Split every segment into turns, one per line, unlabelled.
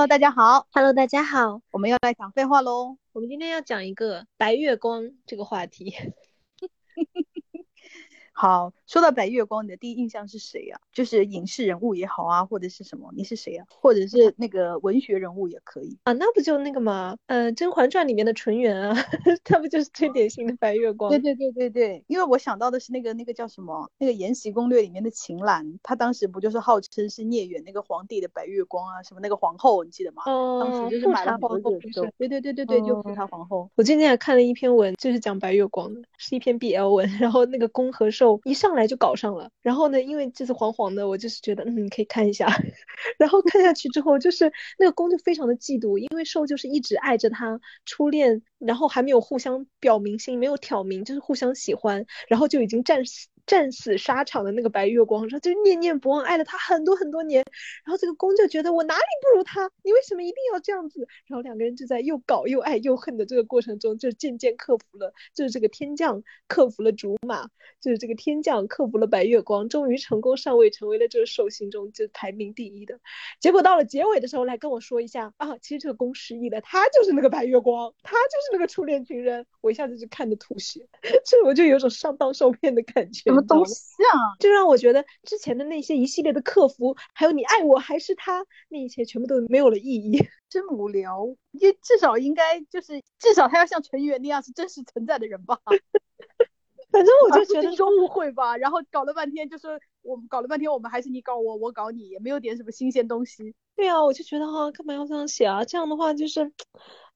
Hello，大家好。
Hello，大家好，
我们要来讲废话喽。
我们今天要讲一个白月光这个话题。
好，说到白月光，你的第一印象是谁呀、就是影视人物也好啊，或者是什么？你是谁呀、或者是那个文学人物也可以。
啊，那不就那个吗？呃，《甄嬛传》里面的纯元啊，他不就是最典型的白月光？
对对对对对，因为我想到的是那个那个叫什么，那个《延禧攻略》里面的秦岚，她当时不就是号称是聂远那个皇帝的白月光啊，什么那个皇后，你记得吗？当
哦
时，就是
富
买了很多
察皇后
热搜
是不是。
对对对对对，就
哦
富察皇后。
我最近还看了一篇文，就是讲白月光的，是一篇 BL 文。然后那个攻和一上来就搞上了，然后呢，因为这次黄黄的，我就是觉得嗯可以看一下。然后看下去之后，就是那个公就非常的嫉妒，因为受就是一直爱着他初恋，然后还没有互相表明心，没有挑明，就是互相喜欢，然后就已经战死战死沙场的那个白月光，然后就念念不忘，爱了他很多很多年。然后这个攻就觉得我哪里不如他，你为什么一定要这样子？然后两个人就在又搞又爱又恨的这个过程中，就渐渐克服了，就是这个天降克服了竹马，就是这个天降克服了白月光，终于成功上位，成为了这个兽心中就排名第一的。结果到了结尾的时候，来跟我说一下啊，其实这个攻失忆了，他就是那个白月光，他就是那个初恋情人。我一下子就看得吐血，这我就有种上当受骗的感觉，
什么东西啊？
就让我觉得之前的那些一系列的客服，还有你爱我还是他，那一切全部都没有了意义。
真无聊，也至少应该就是至少他要像成员那样是真实存在的人吧。
反正我就觉得
一个误会吧，然后搞了半天就是我们搞了半天，我们还是你搞我，我搞你，也没有点什么新鲜东西。
对啊，我就觉得哈、干嘛要这样写啊？这样的话就是，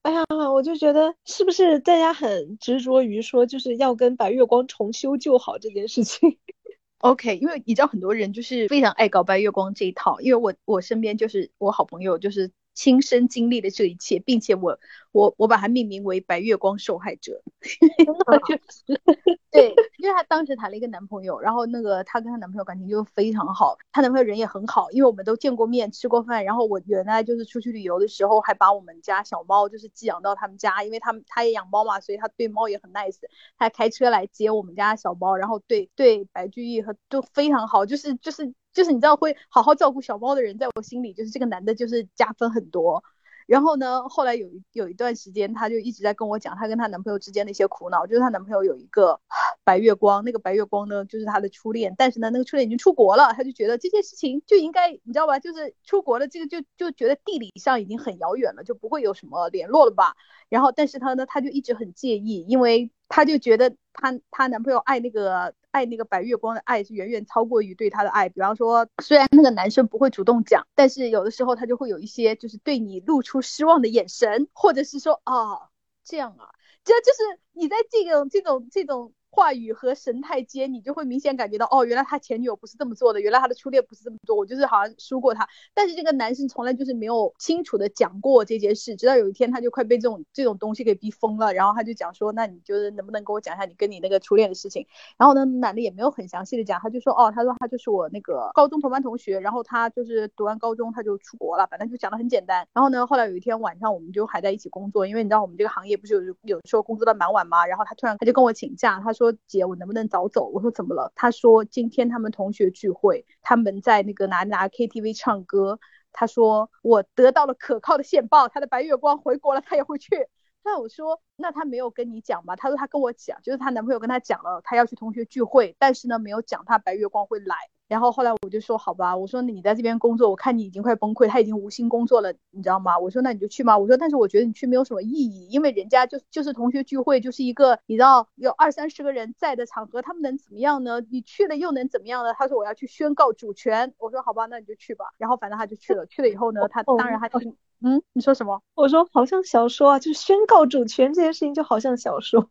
哎呀，我就觉得是不是大家很执着于说就是要跟白月光重修旧好这件事情？
OK，因为你知道很多人就是非常爱搞白月光这一套，因为我我身边就是我好朋友就是亲身经历了这一切，并且我我我把它命名为白月光受害者。就是 对，因为她当时谈了一个男朋友，然后那个她跟她男朋友感情就非常好，她男朋友人也很好，因为我们都见过面吃过饭，然后我原来就是出去旅游的时候还把我们家小猫就是寄养到他们家，因为他们他也养猫嘛，所以他对猫也很 nice，他开车来接我们家小猫，然后对对白居易和都非常好，就是就是就是你知道会好好照顾小猫的人，在我心里就是这个男的就是加分很多。然后呢，后来有一有一段时间，她就一直在跟我讲她跟她男朋友之间的一些苦恼，就是她男朋友有一个白月光，那个白月光呢就是她的初恋，但是呢那个初恋已经出国了，她就觉得这件事情就应该你知道吧，就是出国了这个就就觉得地理上已经很遥远了，就不会有什么联络了吧。然后但是她呢，她就一直很介意，因为她就觉得她她男朋友爱那个爱那个白月光的爱是远远超过于对她的爱。比方说，虽然那个男生不会主动讲，但是有的时候他就会有一些就是对你露出失望的眼神，或者是说啊这样啊，这就是你在这种这种这种。话语和神态间，你就会明显感觉到，哦，原来他前女友不是这么做的，原来他的初恋不是这么做，我就是好像输过他。但是这个男生从来就是没有清楚的讲过这件事，直到有一天他就快被这种这种东西给逼疯了，然后他就讲说，那你就是能不能跟我讲一下你跟你那个初恋的事情？然后呢，男的也没有很详细的讲，他就说，哦，他说他就是我那个高中同班同学，然后他就是读完高中他就出国了，反正就讲的很简单。然后呢，后来有一天晚上我们就还在一起工作，因为你知道我们这个行业不是有有时候工作到蛮晚嘛，然后他突然他就跟我请假，他说说姐我能不能早走？我说怎么了？他说今天他们同学聚会，他们在那个哪哪 KTV 唱歌。他说我得到了可靠的线报，他的白月光回国了，他也会去。那我说，那他没有跟你讲吗？他说他跟我讲，就是他男朋友跟他讲了，他要去同学聚会，但是呢没有讲他白月光会来。然后后来我就说好吧，我说你在这边工作，我看你已经快崩溃，他已经无心工作了，你知道吗？我说那你就去嘛？我说但是我觉得你去没有什么意义，因为人家就就是同学聚会，就是一个你知道有二三十个人在的场合，他们能怎么样呢？你去了又能怎么样呢？他说我要去宣告主权，我说好吧，那你就去吧。然后反正他就去了，去了以后呢，他
哦
当然他就是嗯，你说什么？
我说好像小说啊，就是宣告主权这件事情就好像小说。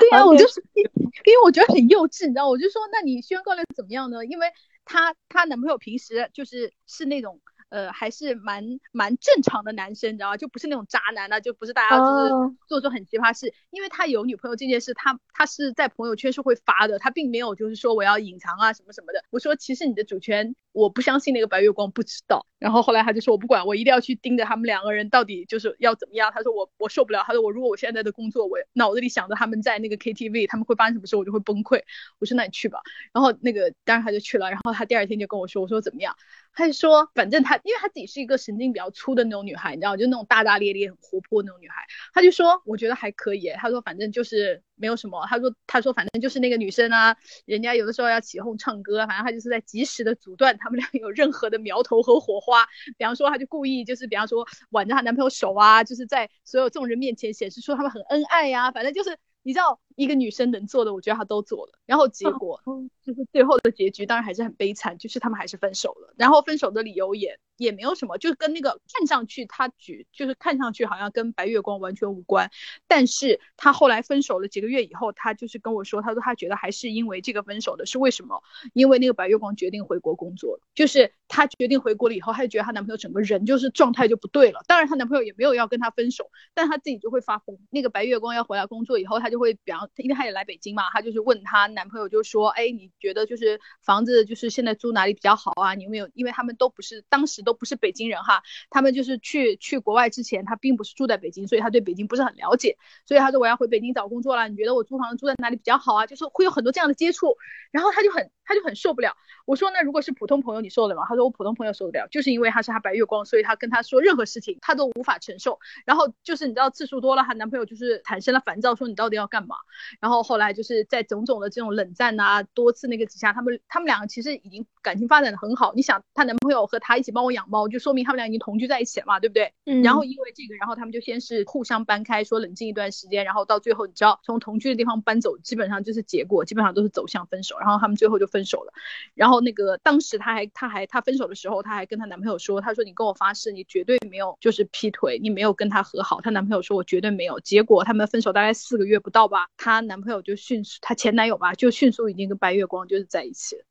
对呀、
好像
我就是因为我觉得很幼稚，你知道，我就说那你宣告了怎么样呢？因为她她男朋友平时就是是那种呃还是蛮蛮正常的男生，你知道吗？就不是那种渣男啊，就不是大家就是
哦
做出很奇葩事。因为他有女朋友这件事，他他是在朋友圈是会发的，他并没有就是说我要隐藏啊什么什么的。我说其实你的主权我不相信那个白月光不知道。然后后来他就说我不管，我一定要去盯着他们两个人到底就是要怎么样。他说我我受不了，他说我如果我现在的工作，我脑子里想着他们在那个 KTV，他们会发生什么事，我就会崩溃。我说那你去吧。然后那个当然他就去了。然后他第二天就跟我说，我说怎么样？他就说，反正他，因为他自己是一个神经比较粗的那种女孩，你知道，就那种大大咧咧、很活泼那种女孩。他就说，我觉得还可以。他说，反正就是没有什么。他说，他说，反正就是那个女生啊，人家有的时候要起哄唱歌，反正他就是在及时的阻断他们俩有任何的苗头和火花。比方说，他就故意就是，比方说挽着她男朋友手啊，就是在所有众人面前显示出他们很恩爱呀。反正就是，你知道。一个女生能做的，我觉得她都做了。然后结果就是最后的结局，当然还是很悲惨，就是他们还是分手了。然后分手的理由也也没有什么，就是跟那个看上去他举，就是看上去好像跟白月光完全无关。但是他后来分手了几个月以后，他就是跟我说，他说他觉得还是因为这个分手的，是为什么？因为那个白月光决定回国工作了，就是他决定回国了以后，他就觉得她男朋友整个人就是状态就不对了。当然她男朋友也没有要跟她分手，但她自己就会发疯。那个白月光要回来工作以后，她就会比方。因为她也来北京嘛，她就是问她男朋友，就说，哎，你觉得就是房子就是现在租哪里比较好啊？你有没有？因为他们都不是当时都不是北京人哈，他们就是去去国外之前，他并不是住在北京，所以他对北京不是很了解。所以他说我要回北京找工作了，你觉得我租房子住在哪里比较好啊？就是会有很多这样的接触，然后他就很他就很受不了。我说那如果是普通朋友，你受得了吗？他说我普通朋友受得了，就是因为他是他白月光，所以他跟他说任何事情他都无法承受。然后就是你知道次数多了，她男朋友就是产生了烦躁，说你到底要干嘛？然后后来就是在种种的这种冷战啊，多次那个之下，他们他们两个其实已经感情发展的很好。你想，她男朋友和她一起帮我养猫，就说明他们俩已经同居在一起了嘛，对不对？嗯。然后因为这个，然后他们就先是互相搬开，说冷静一段时间，然后到最后，你知道从同居的地方搬走，基本上就是结果，基本上都是走向分手。然后他们最后就分手了。然后那个当时她还，她还，她分手的时候，她还跟她男朋友说，她说你跟我发誓，你绝对没有就是劈腿，你没有跟他和好。她男朋友说，我绝对没有。结果他们分手大概四个月不到吧，她男朋友就迅速。她前男友吧，就迅速已经跟白月光就是在一起了。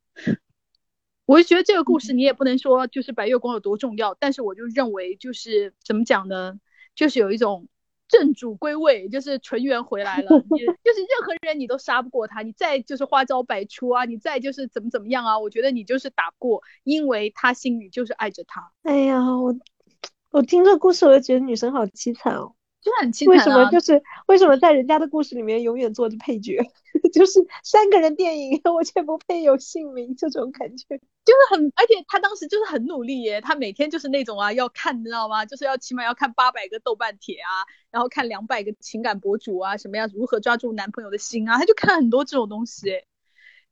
我就觉得这个故事你也不能说就是白月光有多重要，但是我就认为就是怎么讲呢，就是有一种正主归位，就是纯元回来了，就是任何人你都杀不过他，你再就是花招百出啊，你再就是怎么怎么样啊，我觉得你就是打不过，因为他心里就是爱着他。
哎呀，我我听这故事我就觉得女生好凄惨哦。
就很凄惨
啊！为什么就是为什么在人家的故事里面永远做着配角？就是三个人电影，我却不配有姓名，这种感觉
就是很，而且他当时就是很努力耶，他每天就是那种啊要看，你知道吗？就是要起码要看八百个豆瓣帖啊，然后看两百个情感博主啊，什么样如何抓住男朋友的心啊，他就看很多这种东西。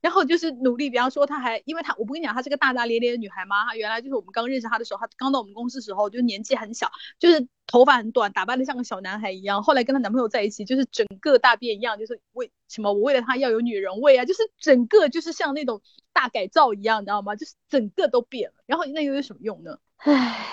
然后就是努力，比方说，她还因为她，我不跟你讲，她是个大大咧咧的女孩嘛？她原来就是我们刚认识她的时候，她刚到我们公司时候就年纪很小，就是头发很短，打扮的像个小男孩一样。后来跟她男朋友在一起，就是整个大变样，就是为什么？我为了她要有女人味啊，就是整个就是像那种大改造一样，你知道吗？就是整个都变了。然后那又有什么用呢？唉，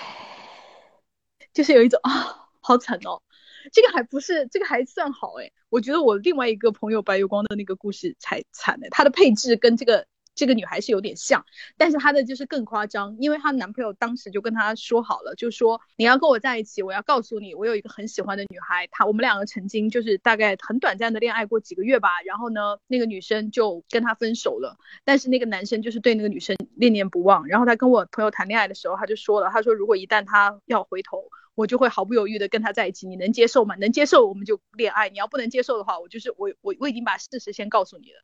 就是有一种啊，好惨哦。这个还不是，这个还算好哎。我觉得我另外一个朋友白月光的那个故事才惨呢。她的配置跟这个这个女孩是有点像，但是她的就是更夸张，因为她男朋友当时就跟她说好了，就说你要跟我在一起，我要告诉你，我有一个很喜欢的女孩，她我们两个曾经就是大概很短暂的恋爱过几个月吧。然后呢，那个女生就跟他分手了，但是那个男生就是对那个女生念念不忘。然后他跟我朋友谈恋爱的时候，他就说了，他说如果一旦他要回头。我就会毫不犹豫的跟他在一起，你能接受吗？能接受我们就恋爱，你要不能接受的话，我就是我我我已经把事实先告诉你了。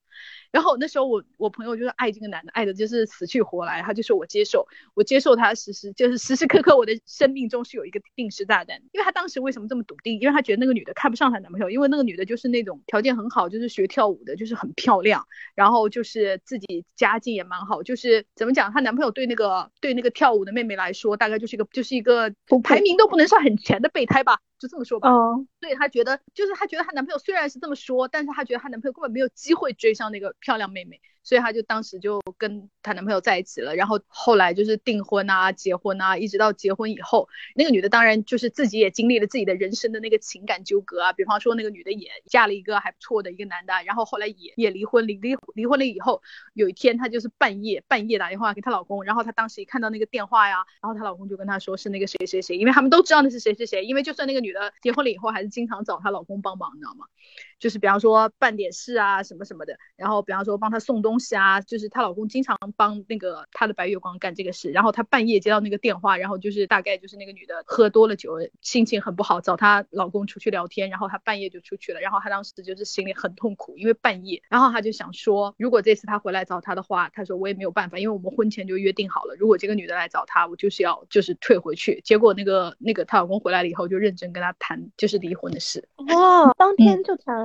然后那时候我我朋友就是爱这个男的，爱的就是死去活来，他就说我接受，我接受他时时就是时时刻刻我的生命中是有一个定时炸弹。因为他当时为什么这么笃定？因为他觉得那个女的看不上他男朋友，因为那个女的就是那种条件很好，就是学跳舞的，就是很漂亮，然后就是自己家境也蛮好，就是怎么讲，她男朋友对那个对那个跳舞的妹妹来说，大概就是一个就是一个排名都不能。算很全的备胎吧，就这么说吧。哦，所以她觉得，就是她觉得她男朋友虽然是这么说，但是她觉得她男朋友根本没有机会追上那个漂亮妹妹。所以她就当时就跟她男朋友在一起了，然后后来就是订婚啊、结婚啊，一直到结婚以后，那个女的当然就是自己也经历了自己的人生的那个情感纠葛啊。比方说那个女的也嫁了一个还不错的一个男的，然后后来也也离婚，离离离婚了以后，有一天她就是半夜半夜打电话给她老公，然后她当时一看到那个电话呀，然后她老公就跟她说是那个谁谁谁，因为他们都知道那是谁谁谁，因为就算那个女结婚了以后，还是经常找她老公帮忙，你知道吗？就是比方说办点事啊什么什么的，然后比方说帮她送东西啊，就是她老公经常帮那个她的白月光干这个事，然后她半夜接到那个电话，然后就是大概就是那个女的喝多了酒，心情很不好，找她老公出去聊天，然后她半夜就出去了，然后她当时就是心里很痛苦，因为半夜，然后她就想说，如果这次她回来找她的话，她说我也没有办法，因为我们婚前就约定好了，如果这个女的来找她，我就是要就是退回去。结果那个那个她老公回来了以后，就认真跟她谈就是离婚的事。
哇，当天就谈啊。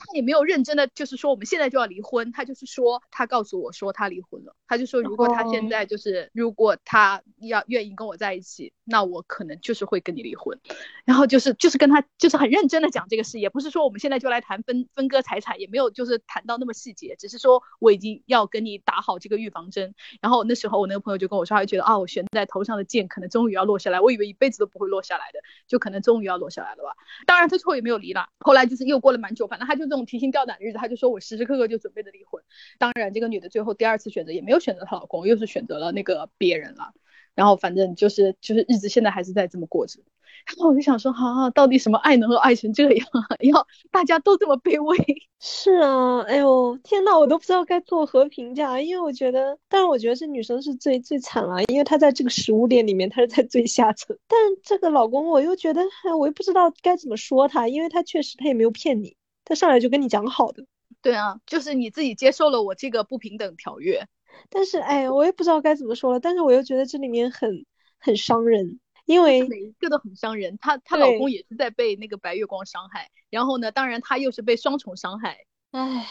他也没有认真的，就是说我们现在就要离婚。他就是说，他告诉我说他离婚了。他就说，如果他现在就是，如果他要愿意跟我在一起，那我可能就是会跟你离婚。然后就是就是跟他就是很认真的讲这个事，也不是说我们现在就来谈分分割财产，也没有就是谈到那么细节，只是说我已经要跟你打好这个预防针。然后那时候我那个朋友就跟我说，他就觉得啊，我悬在头上的剑可能终于要落下来，我以为一辈子都不会落下来的，就可能终于要落下来了吧。当然他最后也没有离了。后来就是又过了蛮久，反正他就。这种提心吊胆的日子，他就说我时时刻刻就准备着离婚。当然，这个女的最后第二次选择也没有选择她老公，又是选择了那个别人了。然后反正就是就是日子现在还是在这么过着。然后我就想说，哈，到底什么爱能够爱成这样？要大家都这么卑微？
是啊，哎呦天呐，我都不知道该作何评价。因为我觉得，但是我觉得这女生是最最惨了，因为她在这个食物链里面，她是在最下层。但这个老公，我又觉得，我又不知道该怎么说他，因为他确实他也没有骗你。他上来就跟你讲好的，
对啊，就是你自己接受了我这个不平等条约，
但是哎，我也不知道该怎么说了，但是我又觉得这里面很很伤人，因为
每一个都很伤人。她她老公也是在被那个白月光伤害，然后呢，当然她又是被双重伤害。
哎，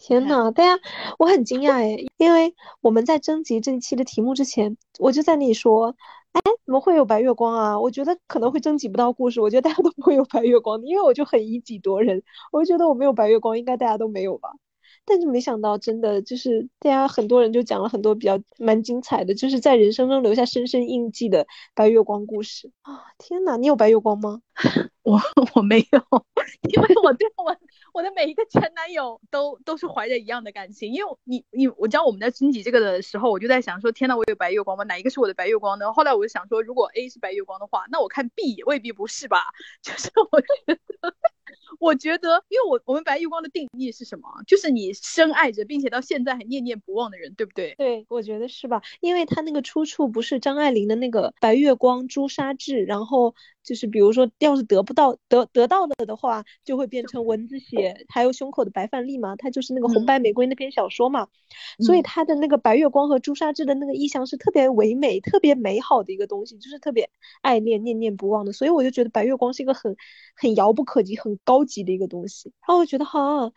天呐，大家我很惊讶哎，因为我们在征集这一期的题目之前，我就在那里说。哎，怎么会有白月光啊？我觉得可能会征集不到故事，我觉得大家都不会有白月光，因为我就很以己度人，我就觉得我没有白月光，应该大家都没有吧。但是没想到，真的就是大家很多人就讲了很多比较蛮精彩的，就是在人生中留下深深印记的白月光故事啊！天哪，你有白月光吗？
我我没有，因为我对我我的每一个前男友都都是怀着一样的感情。因为你你我知道我们在征集这个的时候，我就在想说，天哪，我有白月光吗？哪一个是我的白月光呢？后来我就想说，如果 A 是白月光的话，那我看 B 也未必不是吧？就是我觉得。我觉得，因为我我们白月光的定义是什么？就是你深爱着，并且到现在还念念不忘的人，对不对？
对，我觉得是吧？因为他那个出处不是张爱玲的那个《白月光朱砂痣》，然后。就是比如说，要是得不到得得到了的话，就会变成蚊子血，还有胸口的白饭粒嘛。它就是那个红白玫瑰那篇小说嘛，所以他的那个白月光和朱砂痣的那个意象是特别唯美、特别美好的一个东西，就是特别爱恋、念念不忘的。所以我就觉得白月光是一个很很遥不可及、很高高级的一个东西。然后我觉得哈。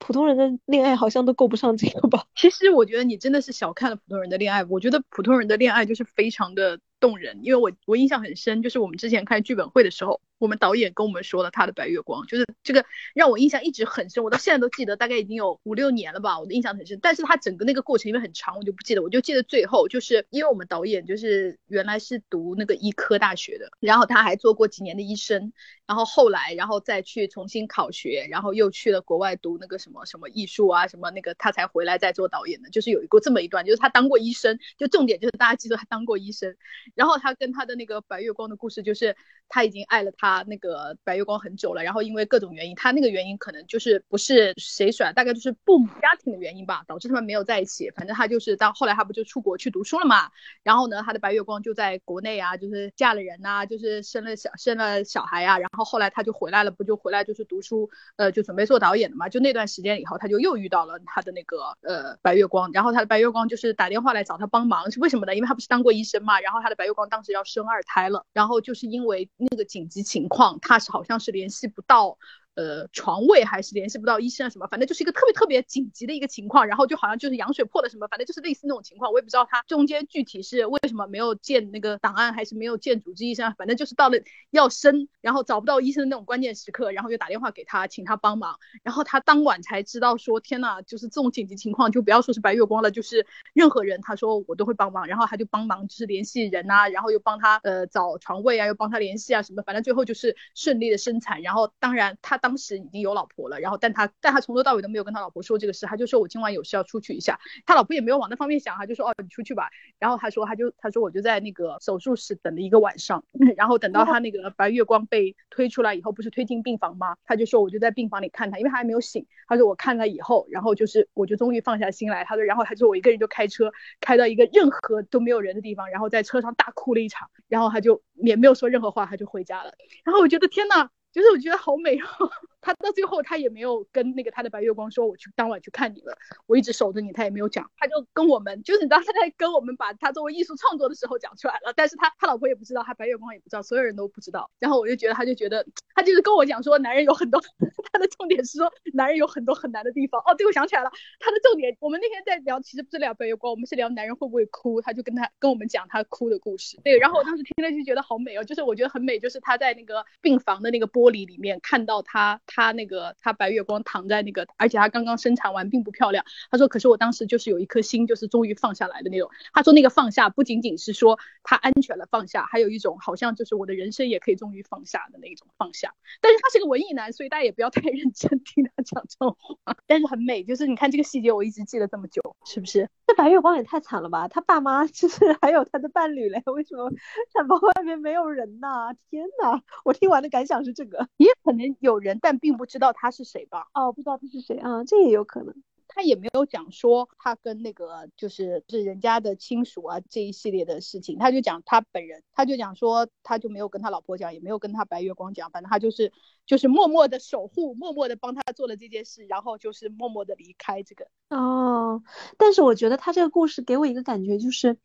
普通人的恋爱好像都够不上这个吧？
其实我觉得你真的是小看了普通人的恋爱。我觉得普通人的恋爱就是非常的动人，因为我我印象很深，就是我们之前开剧本会的时候，我们导演跟我们说了他的白月光，就是这个让我印象一直很深，我到现在都记得，大概已经有五六年了吧，我的印象很深。但是他整个那个过程因为很长，我就不记得，我就记得最后就是因为我们导演就是原来是读那个医科大学的，然后他还做过几年的医生。然后后来，然后再去重新考学，然后又去了国外读那个什么什么艺术啊，什么那个他才回来再做导演的。就是有一个这么一段，就是他当过医生，就重点就是大家记住他当过医生。然后他跟他的那个白月光的故事，就是他已经爱了他那个白月光很久了，然后因为各种原因，他那个原因可能就是不是谁甩，大概就是父母家庭的原因吧，导致他们没有在一起。反正他就是到后来他不就出国去读书了嘛，然后呢，他的白月光就在国内啊，就是嫁了人呐，就是生了小生了小孩啊，然后。然后后来他就回来了，不就回来就是读书，呃，就准备做导演的嘛。就那段时间以后，他就又遇到了他的那个呃白月光。然后他的白月光就是打电话来找他帮忙，是为什么呢？因为他不是当过医生嘛。然后他的白月光当时要生二胎了，然后就是因为那个紧急情情况，他是好像是联系不到。呃，床位还是联系不到医生啊什么，反正就是一个特别特别紧急的一个情况，然后就好像就是羊水破了什么，反正就是类似那种情况，我也不知道他中间具体是为什么没有见那个档案，还是没有见主治医生，反正就是到了要生，然后找不到医生的那种关键时刻，然后就打电话给他，请他帮忙，然后他当晚才知道说，天呐，就是这种紧急情况，就不要说是白月光了，就是任何人，他说我都会帮忙，然后他就帮忙就是联系人啊，然后又帮他呃找床位啊，又帮他联系啊什么，反正最后就是顺利的生产，然后当然他。当时已经有老婆了，然后但他但他从头到尾都没有跟他老婆说这个事，他就说我今晚有事要出去一下，他老婆也没有往那方面想，他就说哦你出去吧，然后他说他就他说我就在那个手术室等了一个晚上，然后等到他那个白月光被推出来以后，不是推进病房吗？他就说我就在病房里看他，因为他还没有醒，他说我看了以后，然后就是我就终于放下心来，他说然后他说我一个人就开车开到一个任何都没有人的地方，然后在车上大哭了一场，然后他就也没有说任何话，他就回家了，然后我觉得天呐，就是我觉得好美哦。他到最后他也没有跟那个他的白月光说我去当晚去看你了，我一直守着你，他也没有讲，他就跟我们就是你知道他在跟我们把他作为艺术创作的时候讲出来了，但是他他老婆也不知道，他白月光也不知道，所有人都不知道。然后我就觉得他就觉得他就是跟我讲说男人有很多，他的重点是说男人有很多很难的地方。哦，对，我想起来了，他的重点我们那天在聊，其实不是聊白月光，我们是聊男人会不会哭，他就跟他跟我们讲他哭的故事。对，然后我当时听了就觉得好美哦，就是我觉得很美，就是他在那个病房的那个玻璃里面看到他他那个他。白月光躺在那个，而且她刚刚生产完，并不漂亮。她说：“可是我当时就是有一颗心，就是终于放下来的那种。”她说：“那个放下不仅仅是说她安全了放下，还有一种好像就是我的人生也可以终于放下的那种放下。”但是他是个文艺男，所以大家也不要太认真听他讲这种话。但是很美，就是你看这个细节，我一直记了这么久，是不是？
这白月光也太惨了吧！他爸妈就是还有他的伴侣嘞，为什么产房外面没有人呢？天呐，我听完的感想是这个，
也可能有人，但并不知道他是。谁吧？
哦，不知道他是谁啊，这也有可能。
他也没有讲说他跟那个就是是人家的亲属啊这一系列的事情，他就讲他本人，他就讲说他就没有跟他老婆讲，也没有跟他白月光讲，反正他就是就是默默的守护，默默的帮他做了这件事，然后就是默默的离开这个。
哦，但是我觉得他这个故事给我一个感觉，就是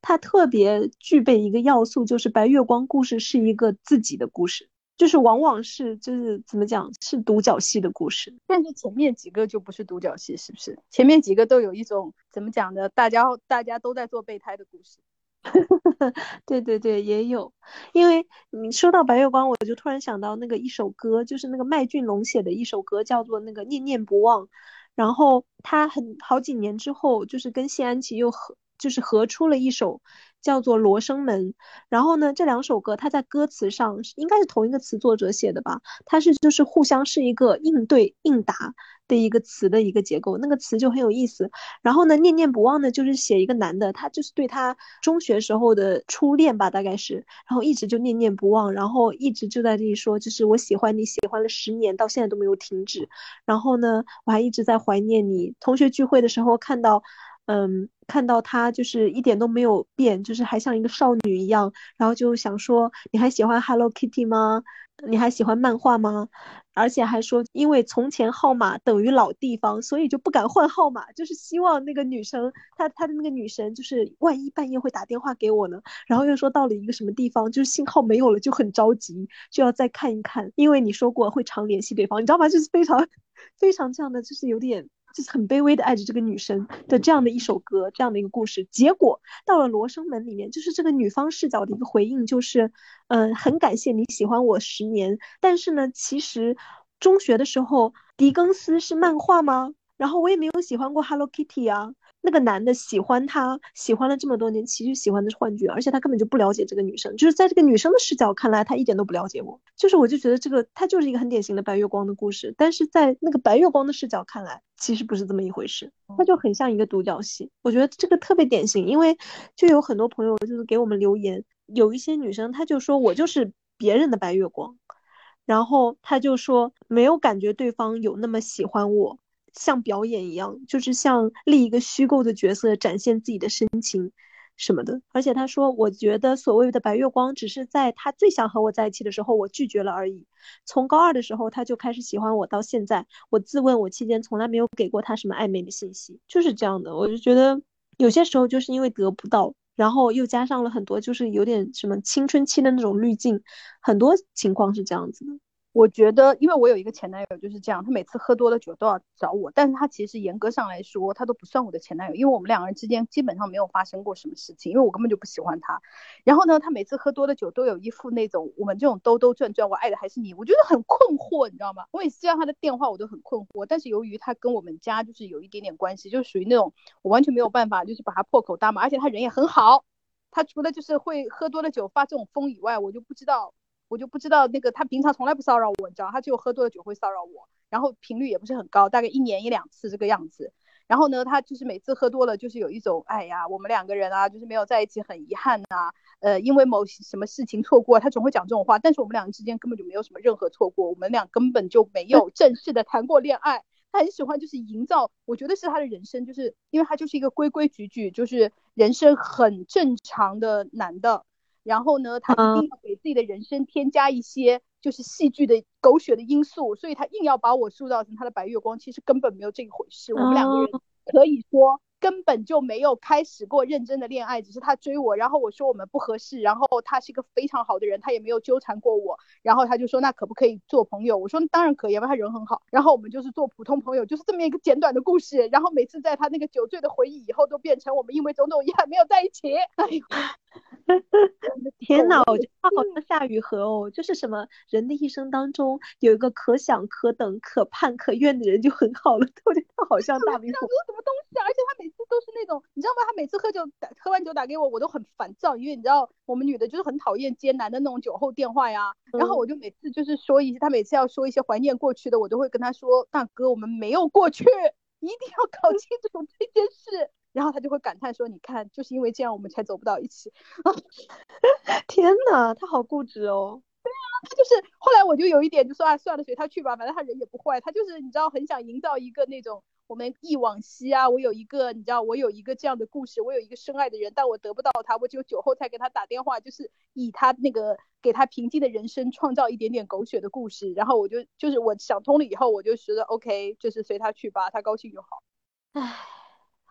他特别具备一个要素，就是白月光故事是一个自己的故事。就是往往是就是怎么讲是独角戏的故事，
但是前面几个就不是独角戏，是不是？前面几个都有一种怎么讲的，大家大家都在做备胎的故事。
对对对，也有。因为你说到白月光，我就突然想到那个一首歌，就是那个麦浚龙写的一首歌，叫做那个念念不忘。然后他很好几年之后，就是跟谢安琪又合，就是合出了一首。叫做《罗生门》，然后呢，这两首歌它在歌词上应该是同一个词作者写的吧？它是就是互相是一个应对应答的一个词的一个结构，那个词就很有意思。然后呢，念念不忘呢，就是写一个男的，他就是对他中学时候的初恋吧，大概是，然后一直就念念不忘，然后一直就在这里说，就是我喜欢你，喜欢了十年，到现在都没有停止。然后呢，我还一直在怀念你。同学聚会的时候看到。嗯，看到他就是一点都没有变，就是还像一个少女一样，然后就想说，你还喜欢 Hello Kitty 吗？你还喜欢漫画吗？而且还说，因为从前号码等于老地方，所以就不敢换号码，就是希望那个女生，她她的那个女神，就是万一半夜会打电话给我呢？然后又说到了一个什么地方，就是信号没有了，就很着急，就要再看一看，因为你说过会常联系对方，你知道吗？就是非常 非常这样的，就是有点。就是很卑微的爱着这个女生的这样的一首歌，这样的一个故事。结果到了罗生门里面，就是这个女方视角的一个回应，就是，嗯，很感谢你喜欢我十年，但是呢，其实中学的时候，狄更斯是漫画吗？然后我也没有喜欢过 Hello Kitty 啊。那个男的喜欢她，喜欢了这么多年，其实喜欢的是幻觉，而且他根本就不了解这个女生。就是在这个女生的视角看来，他一点都不了解我。就是我就觉得这个他就是一个很典型的白月光的故事，但是在那个白月光的视角看来，其实不是这么一回事。他就很像一个独角戏。我觉得这个特别典型，因为就有很多朋友就是给我们留言，有一些女生她就说我就是别人的白月光，然后她就说没有感觉对方有那么喜欢我。像表演一样，就是像立一个虚构的角色，展现自己的深情什么的。而且他说，我觉得所谓的白月光，只是在他最想和我在一起的时候，我拒绝了而已。从高二的时候，他就开始喜欢我，到现在，我自问，我期间从来没有给过他什么暧昧的信息，就是这样的。我就觉得有些时候就是因为得不到，然后又加上了很多，就是有点什么青春期的那种滤镜，很多情况是这样子的。
我觉得，因为我有一个前男友就是这样，他每次喝多了酒都要找我，但是他其实严格上来说，他都不算我的前男友，因为我们两个人之间基本上没有发生过什么事情，因为我根本就不喜欢他。然后呢，他每次喝多了酒都有一副那种我们这种兜兜转转，我爱的还是你，我觉得很困惑，你知道吗？我每次接到他的电话，我都很困惑。但是由于他跟我们家就是有一点点关系，就属于那种我完全没有办法，就是把他破口大骂，而且他人也很好，他除了就是会喝多了酒发这种疯以外，我就不知道。我就不知道那个他平常从来不骚扰我，你知道，他只有喝多了酒会骚扰我，然后频率也不是很高，大概一年一两次这个样子。然后呢，他就是每次喝多了，就是有一种，哎呀，我们两个人啊，就是没有在一起，很遗憾呐。呃，因为某什么事情错过，他总会讲这种话。但是我们两个之间根本就没有什么任何错过，我们俩根本就没有正式的谈过恋爱。他很喜欢就是营造，我觉得是他的人生，就是因为他就是一个规规矩矩，就是人生很正常的男的。然后呢，他一定要给自己的人生添加一些就是戏剧的狗血的因素，所以他硬要把我塑造成他的白月光，其实根本没有这一回事。我们两个人可以说根本就没有开始过认真的恋爱，只是他追我，然后我说我们不合适，然后他是一个非常好的人，他也没有纠缠过我，然后他就说那可不可以做朋友？我说当然可以，因为他人很好。然后我们就是做普通朋友，就是这么一个简短的故事。然后每次在他那个酒醉的回忆以后，都变成我们因为种种遗憾没有在一起。哎呦。
天哪，我觉得他好像夏雨荷哦，就是什么人的一生当中有一个可想可等可盼可愿的人就很好了。我觉得他好像大明
星。说什么东西啊？而且他每次都是那种，你知道吗？他每次喝酒打喝完酒打给我，我都很烦躁，因为你知道我们女的就是很讨厌接男的那种酒后电话呀。然后我就每次就是说一些，他每次要说一些怀念过去的，我都会跟他说：“大哥，我们没有过去，一定要搞清楚这件事。”然后他就会感叹说：“你看，就是因为这样，我们才走不到一起。”
天哪，他好固执哦。
对啊，他就是后来我就有一点就说啊，算了，随他去吧，反正他人也不坏。他就是你知道，很想营造一个那种我们忆往昔啊。我有一个你知道，我有一个这样的故事，我有一个深爱的人，但我得不到他，我只有酒后才给他打电话，就是以他那个给他平静的人生创造一点点狗血的故事。然后我就就是我想通了以后，我就觉得 OK，就是随他去吧，他高兴就好。
唉，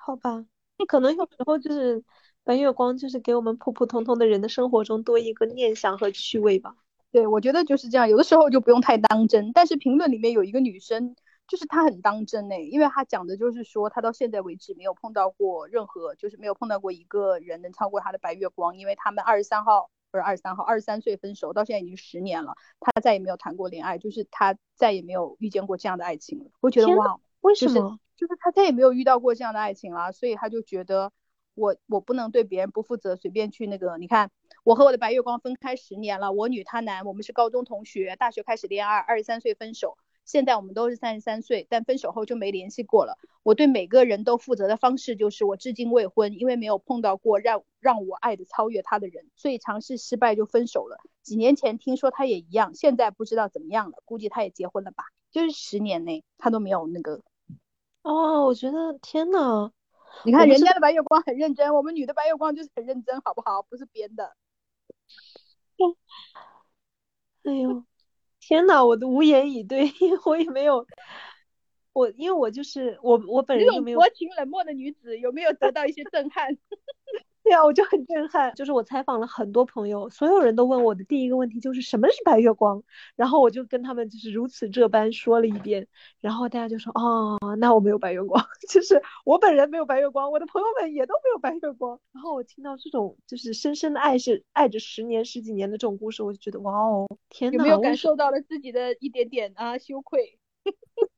好吧。那可能有时候就是白月光，就是给我们普普通通的人的生活中多一个念想和趣味吧。
对，我觉得就是这样。有的时候就不用太当真。但是评论里面有一个女生，就是她很当真哎，因为她讲的就是说，她到现在为止没有碰到过任何，就是没有碰到过一个人能超过她的白月光。因为他们二十三号不是二十三号，二十三岁分手，到现在已经十年了，她再也没有谈过恋爱，就是她再也没有遇见过这样的爱情了。我觉得哇，
为什么？
就是就是他再也没有遇到过这样的爱情了，所以他就觉得我我不能对别人不负责，随便去那个。你看，我和我的白月光分开十年了，我女他男，我们是高中同学，大学开始恋爱，二十三岁分手，现在我们都是三十三岁，但分手后就没联系过了。我对每个人都负责的方式就是我至今未婚，因为没有碰到过让让我爱的超越他的人，所以尝试失败就分手了。几年前听说他也一样，现在不知道怎么样了，估计他也结婚了吧？就是十年内他都没有那个。
哦，我觉得天呐，
你看人家的白月光很认真，我们女的白月光就是很认真，好不好？不是编的。
哎呦，天呐，我都无言以对，因为我也没有，我因为我就是我我本人就没有。
薄情冷漠的女子有没有得到一些震撼？
对啊，我就很震撼。就是我采访了很多朋友，所有人都问我的第一个问题就是什么是白月光，然后我就跟他们就是如此这般说了一遍，然后大家就说哦，那我没有白月光，就是我本人没有白月光，我的朋友们也都没有白月光。然后我听到这种就是深深的爱是爱着十年十几年的这种故事，我就觉得哇哦，天呐，
有没有感受到了自己的一点点啊羞愧？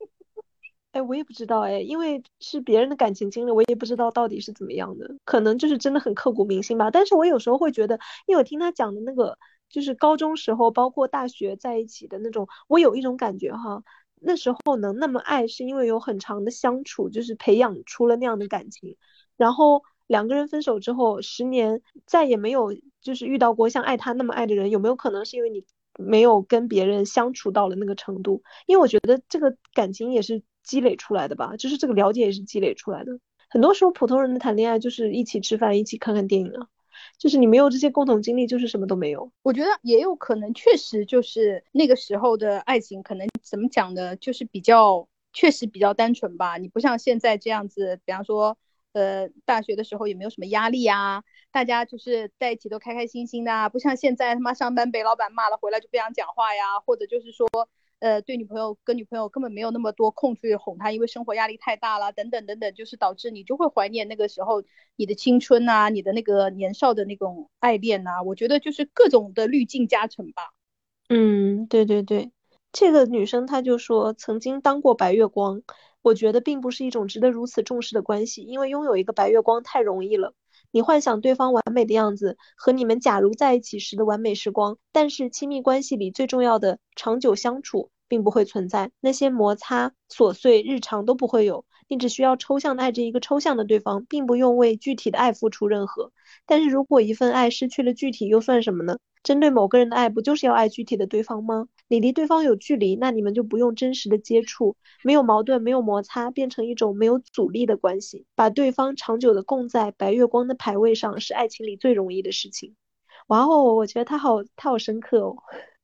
哎，我也不知道哎，因为是别人的感情经历，我也不知道到底是怎么样的，可能就是真的很刻骨铭心吧。但是我有时候会觉得，因为我听他讲的那个，就是高中时候，包括大学在一起的那种，我有一种感觉哈，那时候能那么爱，是因为有很长的相处，就是培养出了那样的感情。然后两个人分手之后，十年再也没有就是遇到过像爱他那么爱的人，有没有可能是因为你没有跟别人相处到了那个程度？因为我觉得这个感情也是。积累出来的吧，就是这个了解也是积累出来的。很多时候，普通人的谈恋爱就是一起吃饭，一起看看电影啊。就是你没有这些共同经历，就是什么都没有。
我觉得也有可能，确实就是那个时候的爱情，可能怎么讲呢？就是比较确实比较单纯吧。你不像现在这样子，比方说，呃，大学的时候也没有什么压力啊，大家就是在一起都开开心心的啊，不像现在他妈上班被老板骂了回来就不想讲话呀，或者就是说。呃，对女朋友跟女朋友根本没有那么多空去哄她，因为生活压力太大了，等等等等，就是导致你就会怀念那个时候你的青春呐，你的那个年少的那种爱恋呐。我觉得就是各种的滤镜加成吧。
嗯，对对对，这个女生她就说曾经当过白月光，我觉得并不是一种值得如此重视的关系，因为拥有一个白月光太容易了。你幻想对方完美的样子和你们假如在一起时的完美时光，但是亲密关系里最重要的长久相处并不会存在，那些摩擦、琐碎、日常都不会有。你只需要抽象的爱着一个抽象的对方，并不用为具体的爱付出任何。但是如果一份爱失去了具体，又算什么呢？针对某个人的爱，不就是要爱具体的对方吗？你离对方有距离，那你们就不用真实的接触，没有矛盾，没有摩擦，变成一种没有阻力的关系，把对方长久的供在白月光的牌位上，是爱情里最容易的事情。哇哦，我觉得他好，他好深刻哦。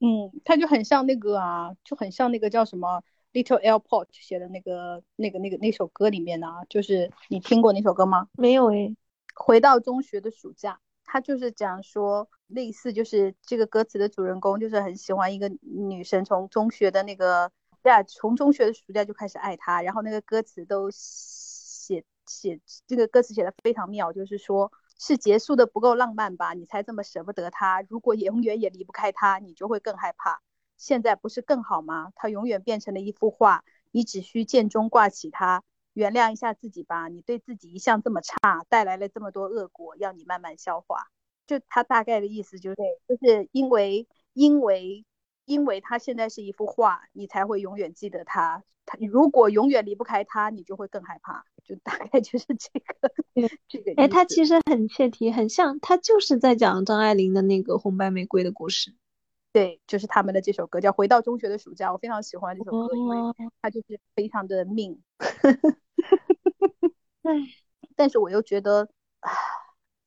嗯，他就很像那个啊，就很像那个叫什么。Little Airport 写的那个、那个、那个那首歌里面呢，就是你听过那首歌吗？
没有诶。
回到中学的暑假，他就是讲说，类似就是这个歌词的主人公就是很喜欢一个女生，从中学的那个呀，从中学的暑假就开始爱她，然后那个歌词都写写这个歌词写的非常妙，就是说是结束的不够浪漫吧，你才这么舍不得他，如果永远也离不开他，你就会更害怕。现在不是更好吗？他永远变成了一幅画，你只需剑中挂起他。原谅一下自己吧，你对自己一向这么差，带来了这么多恶果，要你慢慢消化。就他大概的意思就是，就是因为因为因为他现在是一幅画，你才会永远记得他。他如果永远离不开他，你就会更害怕。就大概就是这个 这个。
哎，他其实很切题，很像他就是在讲张爱玲的那个红白玫瑰的故事。
对，就是他们的这首歌叫《回到中学的暑假》，我非常喜欢这首歌，因为它就是非常的命。但是我又觉得，唉，